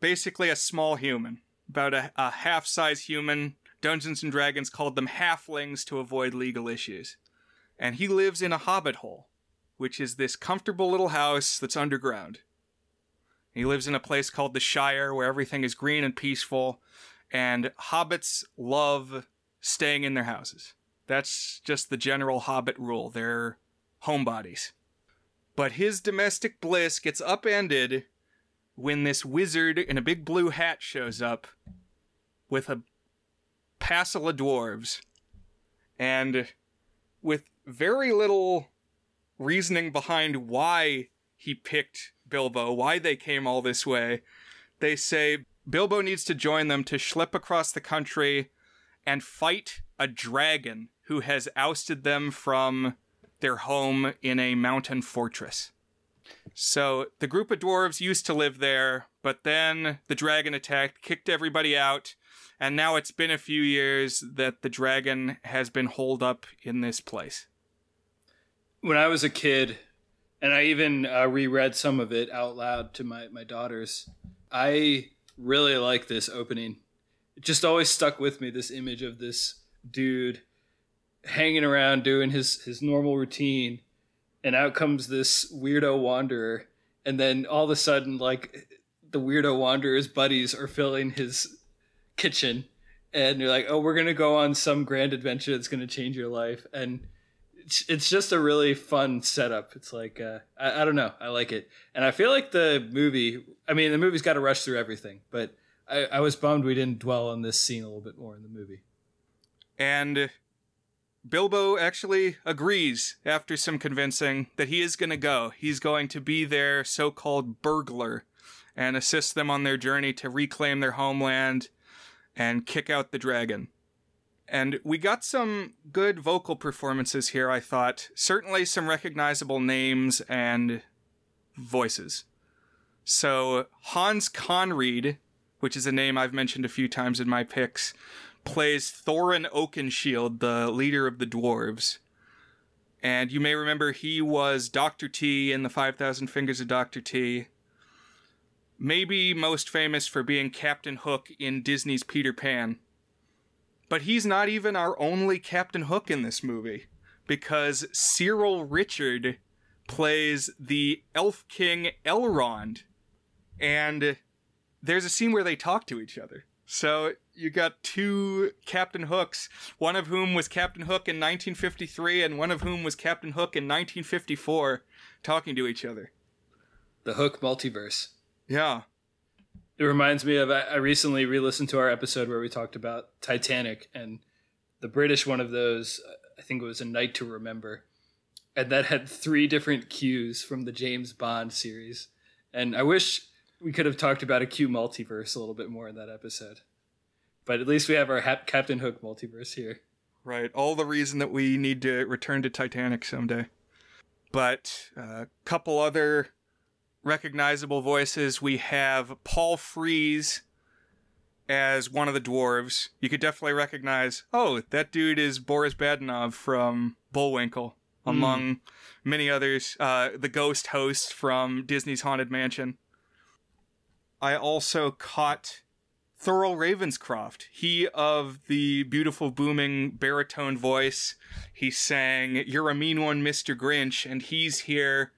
[SPEAKER 1] basically a small human, about a, a half size human. Dungeons and Dragons called them halflings to avoid legal issues. And he lives in a hobbit hole, which is this comfortable little house that's underground. He lives in a place called the Shire where everything is green and peaceful, and hobbits love staying in their houses. That's just the general hobbit rule. They're homebodies. But his domestic bliss gets upended when this wizard in a big blue hat shows up with a passel of dwarves. And with very little reasoning behind why he picked Bilbo, why they came all this way, they say Bilbo needs to join them to schlep across the country and fight a dragon who has ousted them from their home in a mountain fortress. So the group of dwarves used to live there, but then the dragon attacked, kicked everybody out, and now it's been a few years that the dragon has been holed up in this place.
[SPEAKER 2] When I was a kid, and I even uh, reread some of it out loud to my, my daughters, I really like this opening. It just always stuck with me this image of this dude hanging around doing his his normal routine and out comes this weirdo wanderer and then all of a sudden like the weirdo wanderer's buddies are filling his kitchen and you're like oh we're gonna go on some grand adventure that's gonna change your life and it's, it's just a really fun setup it's like uh, I, I don't know i like it and i feel like the movie i mean the movie's got to rush through everything but I, I was bummed we didn't dwell on this scene a little bit more in the movie
[SPEAKER 1] and Bilbo actually agrees after some convincing that he is going to go. He's going to be their so called burglar and assist them on their journey to reclaim their homeland and kick out the dragon. And we got some good vocal performances here, I thought. Certainly some recognizable names and voices. So, Hans Conried, which is a name I've mentioned a few times in my picks, plays Thorin Oakenshield, the leader of the dwarves. And you may remember he was Dr. T in the 5,000 Fingers of Dr. T. Maybe most famous for being Captain Hook in Disney's Peter Pan. But he's not even our only Captain Hook in this movie, because Cyril Ritchard plays the Elf King Elrond. And there's a scene where they talk to each other. So you got two Captain Hooks, one of whom was Captain Hook in 1953 and one of whom was Captain Hook in 1954, talking to each other.
[SPEAKER 2] The Hook multiverse.
[SPEAKER 1] Yeah.
[SPEAKER 2] It reminds me of I recently re-listened to our episode where we talked about Titanic and the British one of those. I think it was A Night to Remember, and that had three different cues from the James Bond series. And I wish we could have talked about a Q multiverse a little bit more in that episode. But at least we have our ha- Captain Hook multiverse here.
[SPEAKER 1] Right. All the reason that we need to return to Titanic someday. But a uh, couple other recognizable voices. We have Paul Frees as one of the dwarves. You could definitely recognize, oh, that dude is Boris Badenov from Bullwinkle, mm. among many others. Uh, the ghost host from Disney's Haunted Mansion. I also caught Thurl Ravenscroft. He of the beautiful booming baritone voice. He sang You're a Mean One, Mr. Grinch, and he's here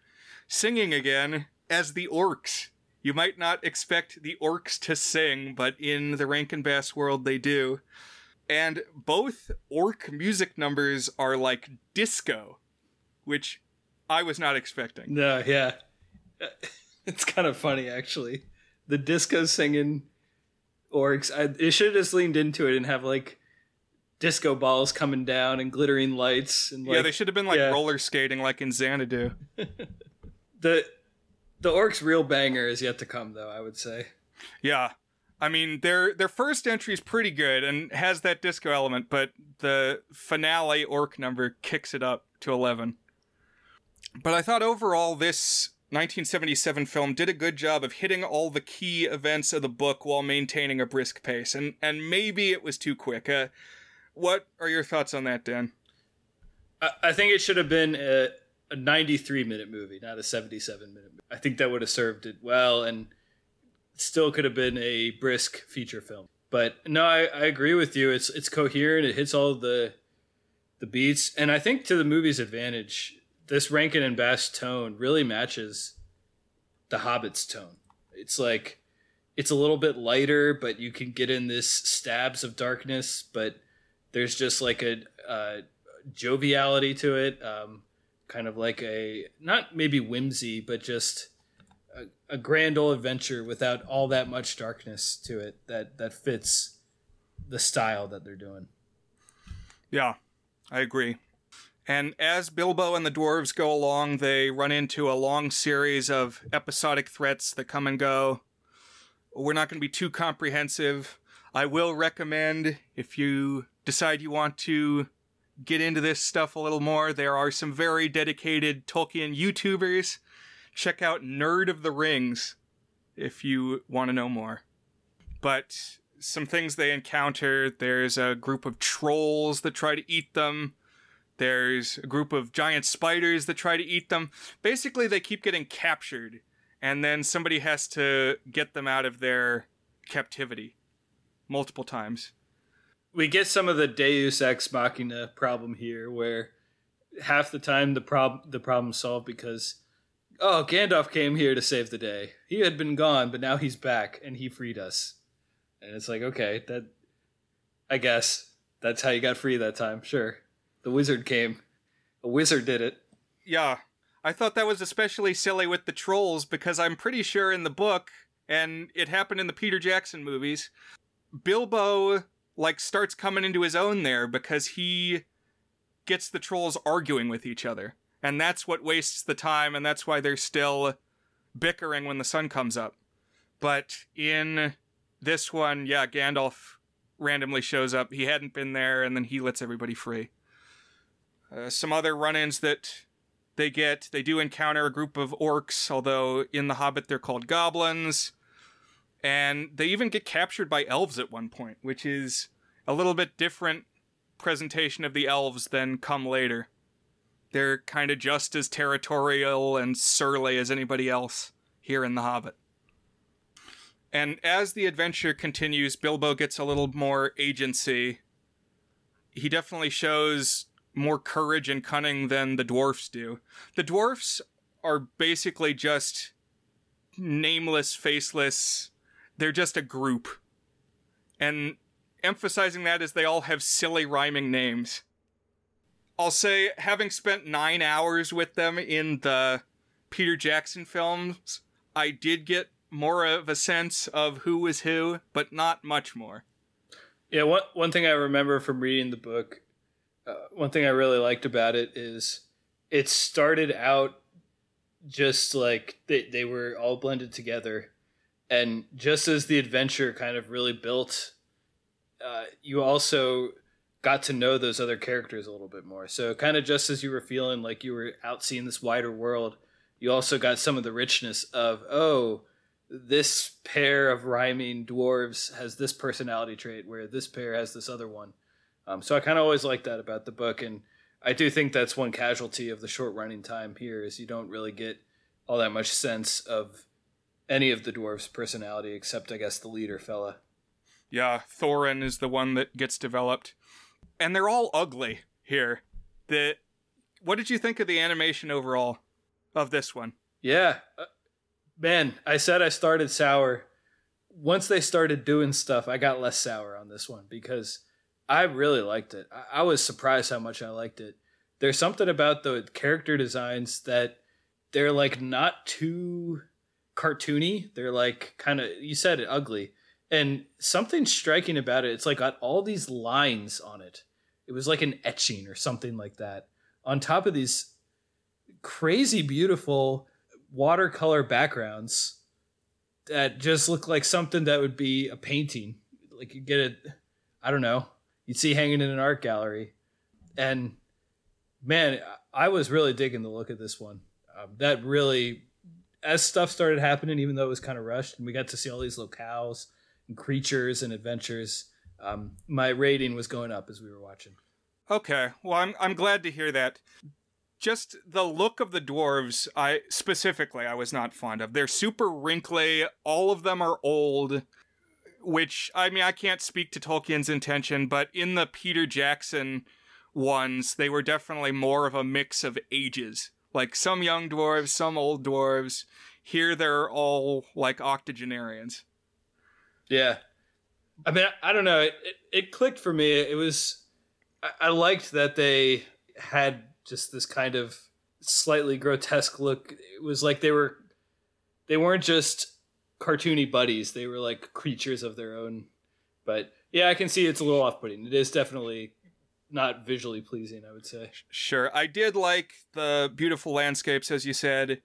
[SPEAKER 1] singing again as the orcs. You might not expect the orcs to sing, but in the Rankin Bass world they do. And both orc music numbers are like disco, which I was not expecting.
[SPEAKER 2] No, yeah. <laughs> It's kind of funny actually. The disco singing orcs. I, it should have just leaned into it and have like disco balls coming down and glittering lights and like,
[SPEAKER 1] yeah, they should have been like
[SPEAKER 2] yeah.
[SPEAKER 1] roller skating like in Xanadu. <laughs>
[SPEAKER 2] the the orcs real banger is yet to come though, I would say.
[SPEAKER 1] Yeah. I mean, their their first entry is pretty good and has that disco element, but the finale orc number kicks it up to 11. But I thought overall this 1977 film did a good job of hitting all the key events of the book while maintaining a brisk pace, and and maybe it was too quick. Uh, what are your thoughts on that, Dan?
[SPEAKER 2] I, I think it should have been a, a 93 minute movie, not a 77 minute. Movie. I think that would have served it well, and still could have been a brisk feature film. But no, I, I agree with you. It's it's coherent. It hits all the the beats, and I think to the movie's advantage, this Rankin and Bass tone really matches the Hobbit's tone. It's like it's a little bit lighter, but you can get in this stabs of darkness. But there's just like a, a joviality to it, um, kind of like a not maybe whimsy, but just a, a grand old adventure without all that much darkness to it. That that fits the style that they're doing.
[SPEAKER 1] Yeah, I agree. And as Bilbo and the dwarves go along, they run into a long series of episodic threats that come and go. We're not going to be too comprehensive. I will recommend if you decide you want to get into this stuff a little more, there are some very dedicated Tolkien YouTubers. Check out Nerd of the Rings if you want to know more. But some things they encounter there's a group of trolls that try to eat them. There's a group of giant spiders that try to eat them. Basically, they keep getting captured, and then somebody has to get them out of their captivity multiple times.
[SPEAKER 2] We get some of the Deus ex machina problem here, where half the time the problem the problem's solved because oh Gandalf came here to save the day. He had been gone, but now he's back and he freed us. And it's like okay, that I guess that's how you got free that time. Sure. The wizard came. A wizard did it.
[SPEAKER 1] Yeah. I thought that was especially silly with the trolls because I'm pretty sure in the book, and it happened in the Peter Jackson movies, Bilbo like starts coming into his own there because he gets the trolls arguing with each other. And that's what wastes the time, and that's why they're still bickering when the sun comes up. But in this one, yeah, Gandalf randomly shows up. He hadn't been there, and then he lets everybody free. Uh, some other run ins that they get they do encounter a group of orcs, although in The Hobbit they're called goblins. And they even get captured by elves at one point, which is a little bit different presentation of the elves than come later. They're kind of just as territorial and surly as anybody else here in The Hobbit. And as the adventure continues, Bilbo gets a little more agency. He definitely shows more courage and cunning than the dwarfs do. The dwarfs are basically just nameless, faceless. They're just a group. And emphasizing that is they all have silly rhyming names. I'll say, having spent nine hours with them in the Peter Jackson films, I did get more of a sense of who was who, but not much more.
[SPEAKER 2] Yeah, one one thing I remember from reading the book, uh, one thing I really liked about it is it started out just like they they were all blended together, and just as the adventure kind of really built, uh, you also got to know those other characters a little bit more. So kind of just as you were feeling like you were out seeing this wider world, you also got some of the richness of oh this pair of rhyming dwarves has this personality trait where this pair has this other one. Um, so I kind of always like that about the book, and I do think that's one casualty of the short running time here is you don't really get all that much sense of any of the dwarves' personality except, I guess, the leader fella.
[SPEAKER 1] Yeah, Thorin is the one that gets developed. And they're all ugly here. The what did you think of the animation overall of this one?
[SPEAKER 2] Yeah. Uh, man, I said I started sour. Once they started doing stuff, I got less sour on this one because I really liked it. I, I was surprised how much I liked it. There's something about the character designs that they're like not too cartoony. They're like kind of you said it ugly. And something striking about it, it's like got all these lines on it. It was like an etching or something like that. On top of these crazy beautiful watercolor backgrounds that just look like something that would be a painting. Like you get it, I don't know, you'd see hanging in an art gallery. And man, I was really digging the look of this one. Um, that really, as stuff started happening, even though it was kind of rushed, and we got to see all these locales and creatures and adventures, um, my rating was going up as we were watching.
[SPEAKER 1] Okay, well, I'm I'm glad to hear that. Just the look of the dwarves, I specifically, I was not fond of. They're super wrinkly. All of them are old. Which I mean, I can't speak to Tolkien's intention, but in the Peter Jackson ones, they were definitely more of a mix of ages. Like some young dwarves, some old dwarves. Here, they're all like octogenarians.
[SPEAKER 2] Yeah, I mean, I, don't know. It, it, clicked for me. It was I, liked that they had just this kind of slightly grotesque look. It was like they were they weren't just cartoony buddies. They were like creatures of their own. But yeah, I can see it's a little off-putting. It is definitely not visually pleasing, I would say.
[SPEAKER 1] Sure. I did like the beautiful landscapes as you said.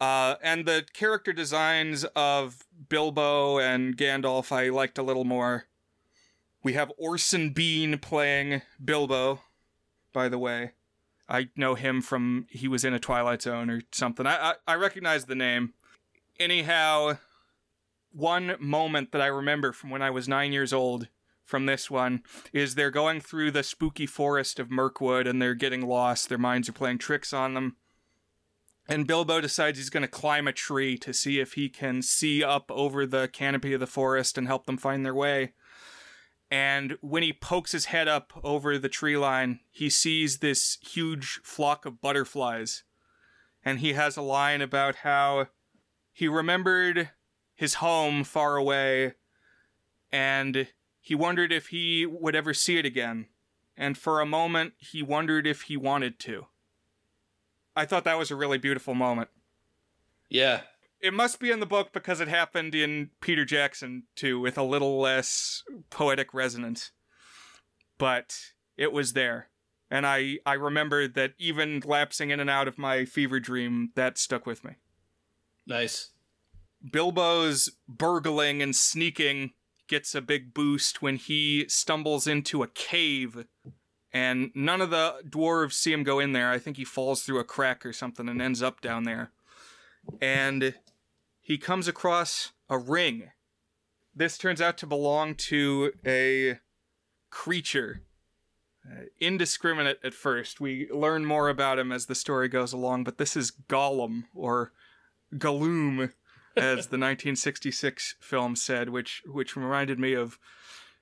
[SPEAKER 1] Uh, and the character designs of Bilbo and Gandalf I liked a little more. We have Orson Bean playing Bilbo, by the way. I know him from he was in a Twilight Zone or something. I I, I recognize the name. Anyhow, one moment that I remember from when I was nine years old from this one is they're going through the spooky forest of Mirkwood and they're getting lost. Their minds are playing tricks on them. And Bilbo decides he's going to climb a tree to see if he can see up over the canopy of the forest and help them find their way. And when he pokes his head up over the tree line, he sees this huge flock of butterflies. And he has a line about how he remembered his home far away and he wondered if he would ever see it again. And for a moment, he wondered if he wanted to. I thought that was a really beautiful moment.
[SPEAKER 2] Yeah.
[SPEAKER 1] It must be in the book because it happened in Peter Jackson too, with a little less poetic resonance. But it was there. And I, I remember that even lapsing in and out of my fever dream, that stuck with me.
[SPEAKER 2] Nice.
[SPEAKER 1] Bilbo's burgling and sneaking gets a big boost when he stumbles into a cave and none of the dwarves see him go in there. I think he falls through a crack or something and ends up down there. And he comes across a ring. This turns out to belong to a creature. Uh, indiscriminate at first. We learn more about him as the story goes along, but this is Gollum, or Galoom, as the 1966 film said, which which reminded me of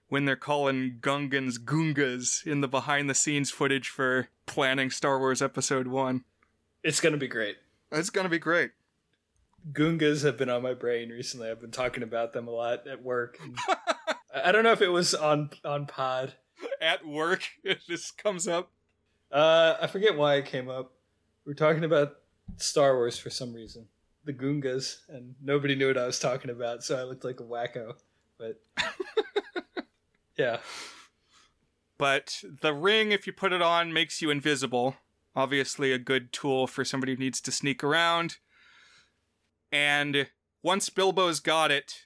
[SPEAKER 1] when they're calling Gungans Goongas in the behind the scenes footage for planning Star Wars Episode 1.
[SPEAKER 2] It's going to be great.
[SPEAKER 1] It's going to be great.
[SPEAKER 2] Goongas have been on my brain recently. I've been talking about them a lot at work. I don't know if it was on on pod.
[SPEAKER 1] At work, <laughs> this comes up.
[SPEAKER 2] Uh, I forget why it came up. We are talking about Star Wars for some reason. The Goongas, and nobody knew what I was talking about, so I looked like a wacko. But <laughs> yeah.
[SPEAKER 1] But the ring, if you put it on, makes you invisible. Obviously, a good tool for somebody who needs to sneak around. And once Bilbo's got it,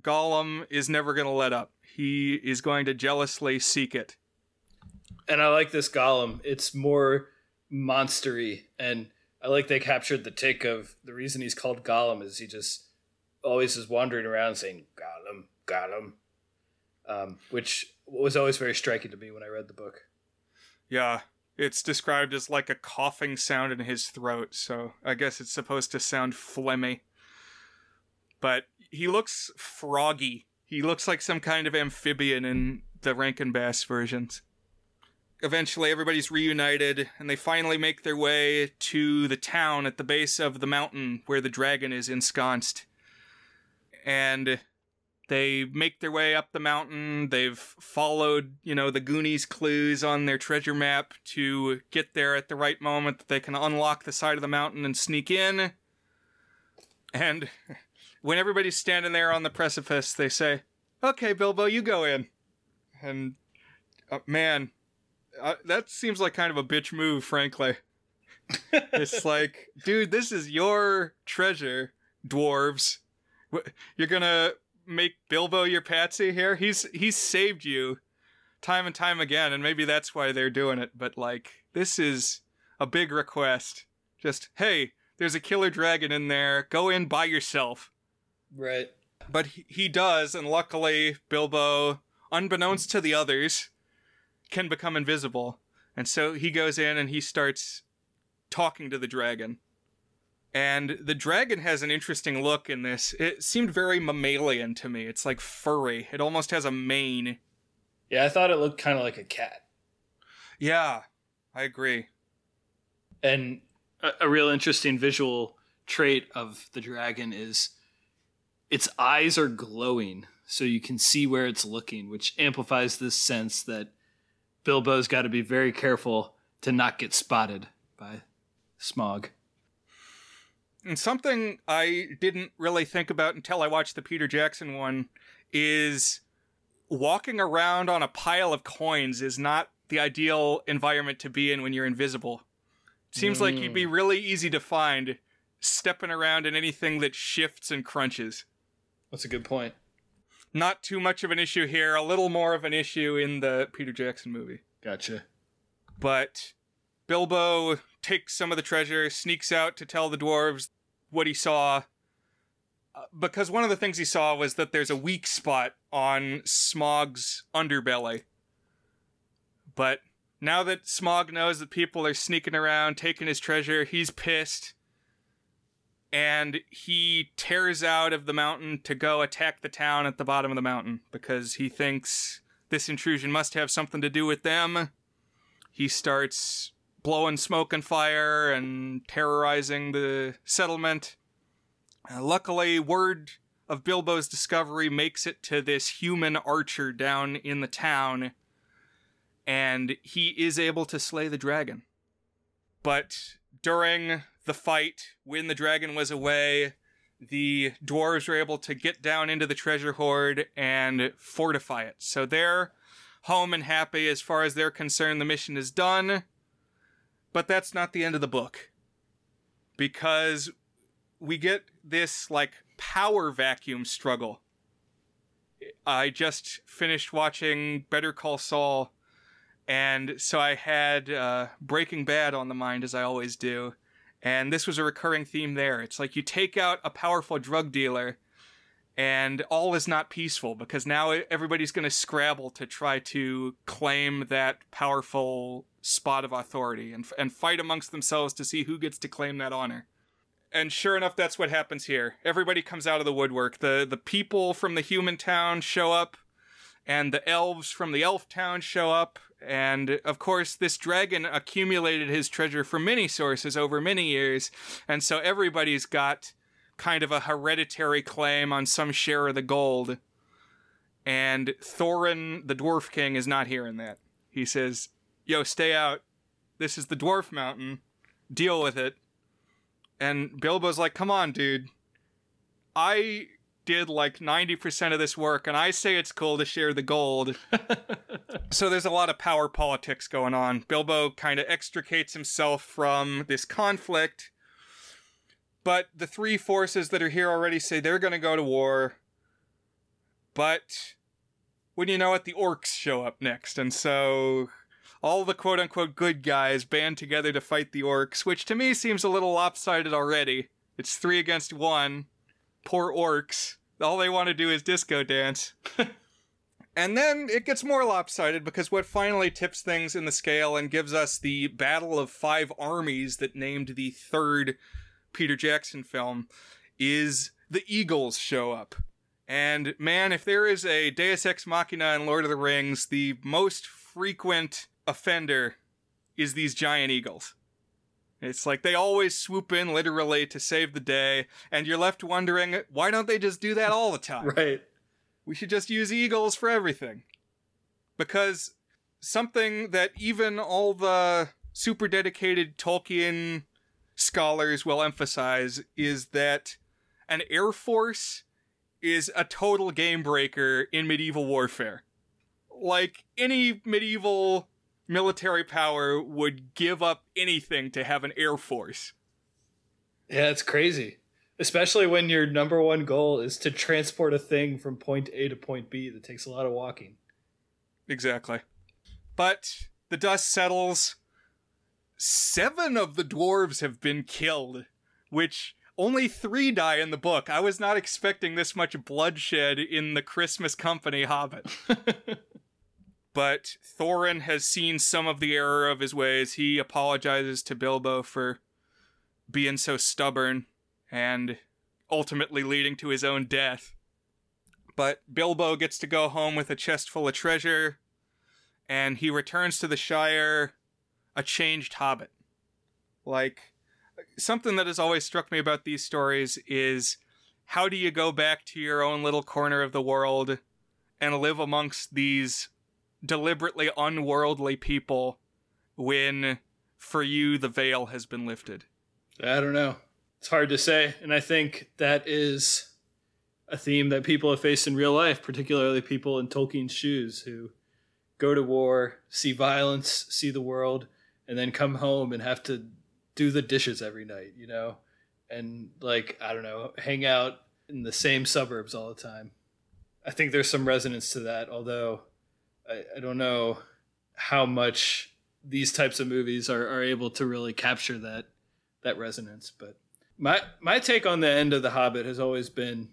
[SPEAKER 1] Gollum is never going to let up. He is going to jealously seek it.
[SPEAKER 2] And I like this Gollum. It's more monstery. And I like they captured the tick of the reason he's called Gollum is he just always is wandering around saying, Gollum, Gollum, um, which was always very striking to me when I read the book.
[SPEAKER 1] Yeah, it's described as like a coughing sound in his throat, so I guess it's supposed to sound phlegmy. but he looks froggy. He looks like some kind of amphibian in the Rankin Bass versions. Eventually, everybody's reunited, and they finally make their way to the town at the base of the mountain where the dragon is ensconced. And they make their way up the mountain. They've followed, you know, the Goonies clues on their treasure map to get there at the right moment that they can unlock the side of the mountain and sneak in. And <laughs> when everybody's standing there on the precipice, they say, "Okay, Bilbo, you go in." And uh, man, uh, that seems like kind of a bitch move, frankly. <laughs> it's like, dude, this is your treasure, dwarves. You're gonna make Bilbo your patsy here? He's he's saved you time and time again, and maybe that's why they're doing it. But like, this is a big request. Just hey, there's a killer dragon in there. Go in by yourself.
[SPEAKER 2] Right.
[SPEAKER 1] But he, he does, and luckily Bilbo, unbeknownst to the others, can become invisible. And so he goes in and he starts talking to the dragon. And the dragon has an interesting look in this. It seemed very mammalian to me. It's like furry. It almost has a mane.
[SPEAKER 2] Yeah, I thought it looked kind of like a cat.
[SPEAKER 1] Yeah, I agree.
[SPEAKER 2] And a, a real interesting visual trait of the dragon is its eyes are glowing, so you can see where it's looking, which amplifies this sense that Bilbo's got to be very careful to not get spotted by Smaug.
[SPEAKER 1] And something I didn't really think about until I watched the Peter Jackson one is walking around on a pile of coins is not the ideal environment to be in when you're invisible. It seems like you'd be mm. really easy to find stepping around in anything that shifts and crunches.
[SPEAKER 2] That's a good point.
[SPEAKER 1] Not too much of an issue here, a little more of an issue in the Peter Jackson movie.
[SPEAKER 2] Gotcha.
[SPEAKER 1] But Bilbo takes some of the treasure, sneaks out to tell the dwarves what he saw. Uh, Because one of the things he saw was that there's a weak spot on Smaug's underbelly. But now that Smaug knows that people are sneaking around, taking his treasure, he's pissed. And he tears out of the mountain to go attack the town at the bottom of the mountain because he thinks this intrusion must have something to do with them he starts blowing smoke and fire and terrorizing the settlement. Uh, luckily, word of Bilbo's discovery makes it to this human archer down in the town, and he is able to slay the dragon. But during the fight, when the dragon was away, the dwarves were able to get down into the treasure hoard and fortify it. So they're home and happy as far as they're concerned. The mission is done. But that's not the end of the book. Because we get this, like, power vacuum struggle. I just finished watching Better Call Saul, and so I had uh, Breaking Bad on the mind, as I always do. And this was a recurring theme there. It's like you take out a powerful drug dealer, and all is not peaceful because now everybody's going to scrabble to try to claim that powerful spot of authority and, and fight amongst themselves to see who gets to claim that honor. And sure enough, that's what happens here. Everybody comes out of the woodwork. The the people from the human town show up, and the elves from the elf town show up. And of course, this dragon accumulated his treasure from many sources over many years, and so everybody's got kind of a hereditary claim on some share of the gold. And Thorin, the Dwarf King, is not hearing that. He says, Yo, stay out. This is the Dwarf Mountain. Deal with it. And Bilbo's like, Come on, dude. I did like 90% of this work, and I say it's cool to share the gold. <laughs> so there's a lot of power politics going on. Bilbo kind of extricates himself from this conflict but the three forces that are here already say they're going to go to war. But when you know it, the orcs show up next. And so all the quote unquote good guys band together to fight the orcs, which to me seems a little lopsided already. It's three against one. Poor orcs. All they want to do is disco dance. <laughs> and then it gets more lopsided because what finally tips things in the scale and gives us the Battle of Five Armies that named the third Peter Jackson film is the Eagles show up. And man, if there is a Deus Ex Machina in Lord of the Rings, the most frequent offender is these giant eagles. It's like they always swoop in literally to save the day, and you're left wondering why don't they just do that all the <laughs> time?
[SPEAKER 2] Right.
[SPEAKER 1] We should just use eagles for everything. Because something that even all the super dedicated Tolkien scholars will emphasize is that an air force is a total game breaker in medieval warfare. Like any medieval military power would give up anything to have an air force.
[SPEAKER 2] Yeah, it's crazy. Especially when your number one goal is to transport a thing from point A to point B that takes a lot of walking.
[SPEAKER 1] Exactly. But the dust settles. Seven of the dwarves have been killed, which only three die in the book. I was not expecting this much bloodshed in the Christmas Company Hobbit. <laughs> but Thorin has seen some of the error of his ways. He apologizes to Bilbo for being so stubborn and ultimately leading to his own death. But Bilbo gets to go home with a chest full of treasure, and he returns to the Shire a changed hobbit. Like, something that has always struck me about these stories is how do you go back to your own little corner of the world and live amongst these deliberately unworldly people when for you the veil has been lifted?
[SPEAKER 2] I don't know. It's hard to say. And I think that is a theme that people have faced in real life, particularly people in Tolkien's shoes who go to war, see violence, see the world, and then come home and have to do the dishes every night, you know? And like, I don't know, hang out in the same suburbs all the time. I think there's some resonance to that, although I, I don't know how much these types of movies are, are able to really capture that that resonance. But my my take on the end of The Hobbit has always been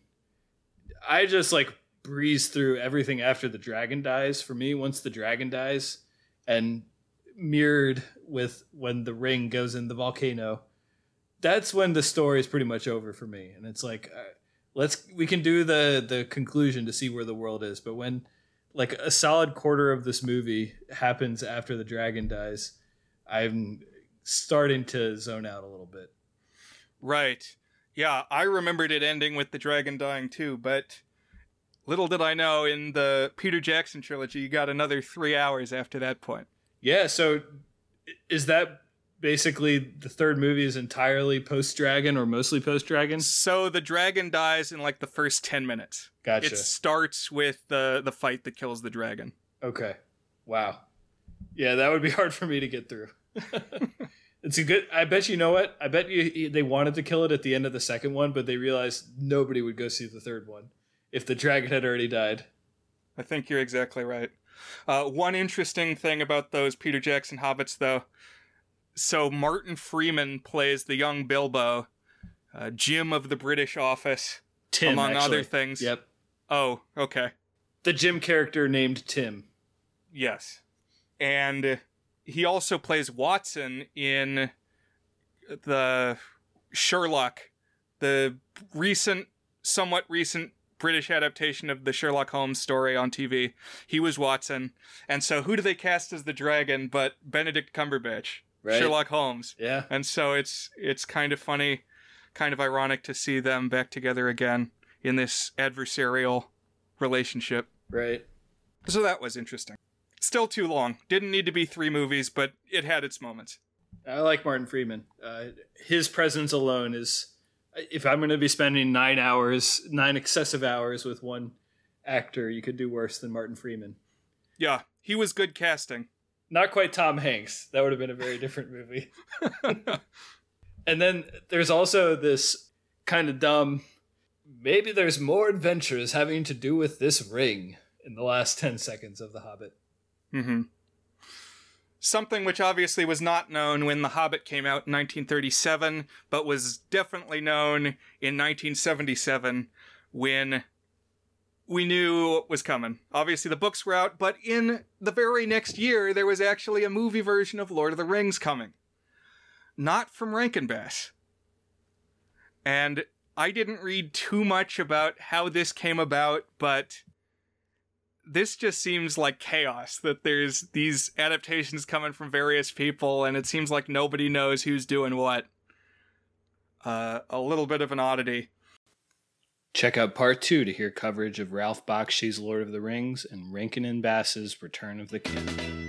[SPEAKER 2] I just like breeze through everything after the dragon dies for me once the dragon dies and mirrored with when the ring goes in the volcano that's when the story is pretty much over for me and it's like uh, let's we can do the the conclusion to see where the world is but when like a solid quarter of this movie happens after the dragon dies i'm starting to zone out a little bit
[SPEAKER 1] Right. Yeah, I remembered it ending with the dragon dying too, but little did I know in the Peter Jackson trilogy, you got another three hours after that point.
[SPEAKER 2] yeah so is that basically the third movie is entirely post dragon or mostly post dragon
[SPEAKER 1] So the dragon dies in like the first 10 minutes.
[SPEAKER 2] gotcha
[SPEAKER 1] It starts with the, the fight that kills the dragon.
[SPEAKER 2] Okay. Wow. Yeah, that would be <laughs> hard for me to get through. <laughs> it's a good. I bet you know what. I bet you they wanted to kill it at the end of the second one, but they realized nobody would go see the third one if the dragon had already died.
[SPEAKER 1] I think you're exactly right. Uh, one interesting thing about those Peter Jackson hobbits, though. So Martin Freeman plays the young Bilbo, uh, Jim of the British office,
[SPEAKER 2] Tim,
[SPEAKER 1] among
[SPEAKER 2] actually.
[SPEAKER 1] other things.
[SPEAKER 2] Yep.
[SPEAKER 1] Oh, okay.
[SPEAKER 2] The Jim character named Tim.
[SPEAKER 1] Yes. And he also plays Watson in the Sherlock, the recent, somewhat recent British adaptation of the Sherlock Holmes story on TV. He was Watson. And so who do they cast as the dragon but Benedict Cumberbatch,
[SPEAKER 2] Right.
[SPEAKER 1] Sherlock Holmes?
[SPEAKER 2] Yeah.
[SPEAKER 1] And so it's it's kind of funny, kind of ironic to see them back together again in this adversarial relationship.
[SPEAKER 2] Right.
[SPEAKER 1] So that was interesting. Still too long. Didn't need to be three movies, but it had its moments.
[SPEAKER 2] I like Martin Freeman. Uh, his presence alone is. If I'm going to be spending nine hours, nine excessive hours with one actor, you could do worse than Martin Freeman.
[SPEAKER 1] Yeah, he was good casting.
[SPEAKER 2] Not quite Tom Hanks. That would have been a very different movie. <laughs> and then there's also this kind of dumb. Maybe there's more adventures having to do with this ring in the last 10 seconds of The Hobbit.
[SPEAKER 1] hmm Something which obviously was not known when The Hobbit came out in 1937, but was definitely known in 1977 when we knew what was coming. Obviously, the books were out, but in the very next year, there was actually a movie version of Lord of the Rings coming. Not from Rankin Bass. And I didn't read too much about how this came about, but this just seems like chaos that there's these adaptations coming from various people and it seems like nobody knows who's doing what. Uh, a little bit of an oddity.
[SPEAKER 2] Check out part two to hear coverage of Ralph Bakshi's Lord of the Rings and Rankin and Bass's Return of the King.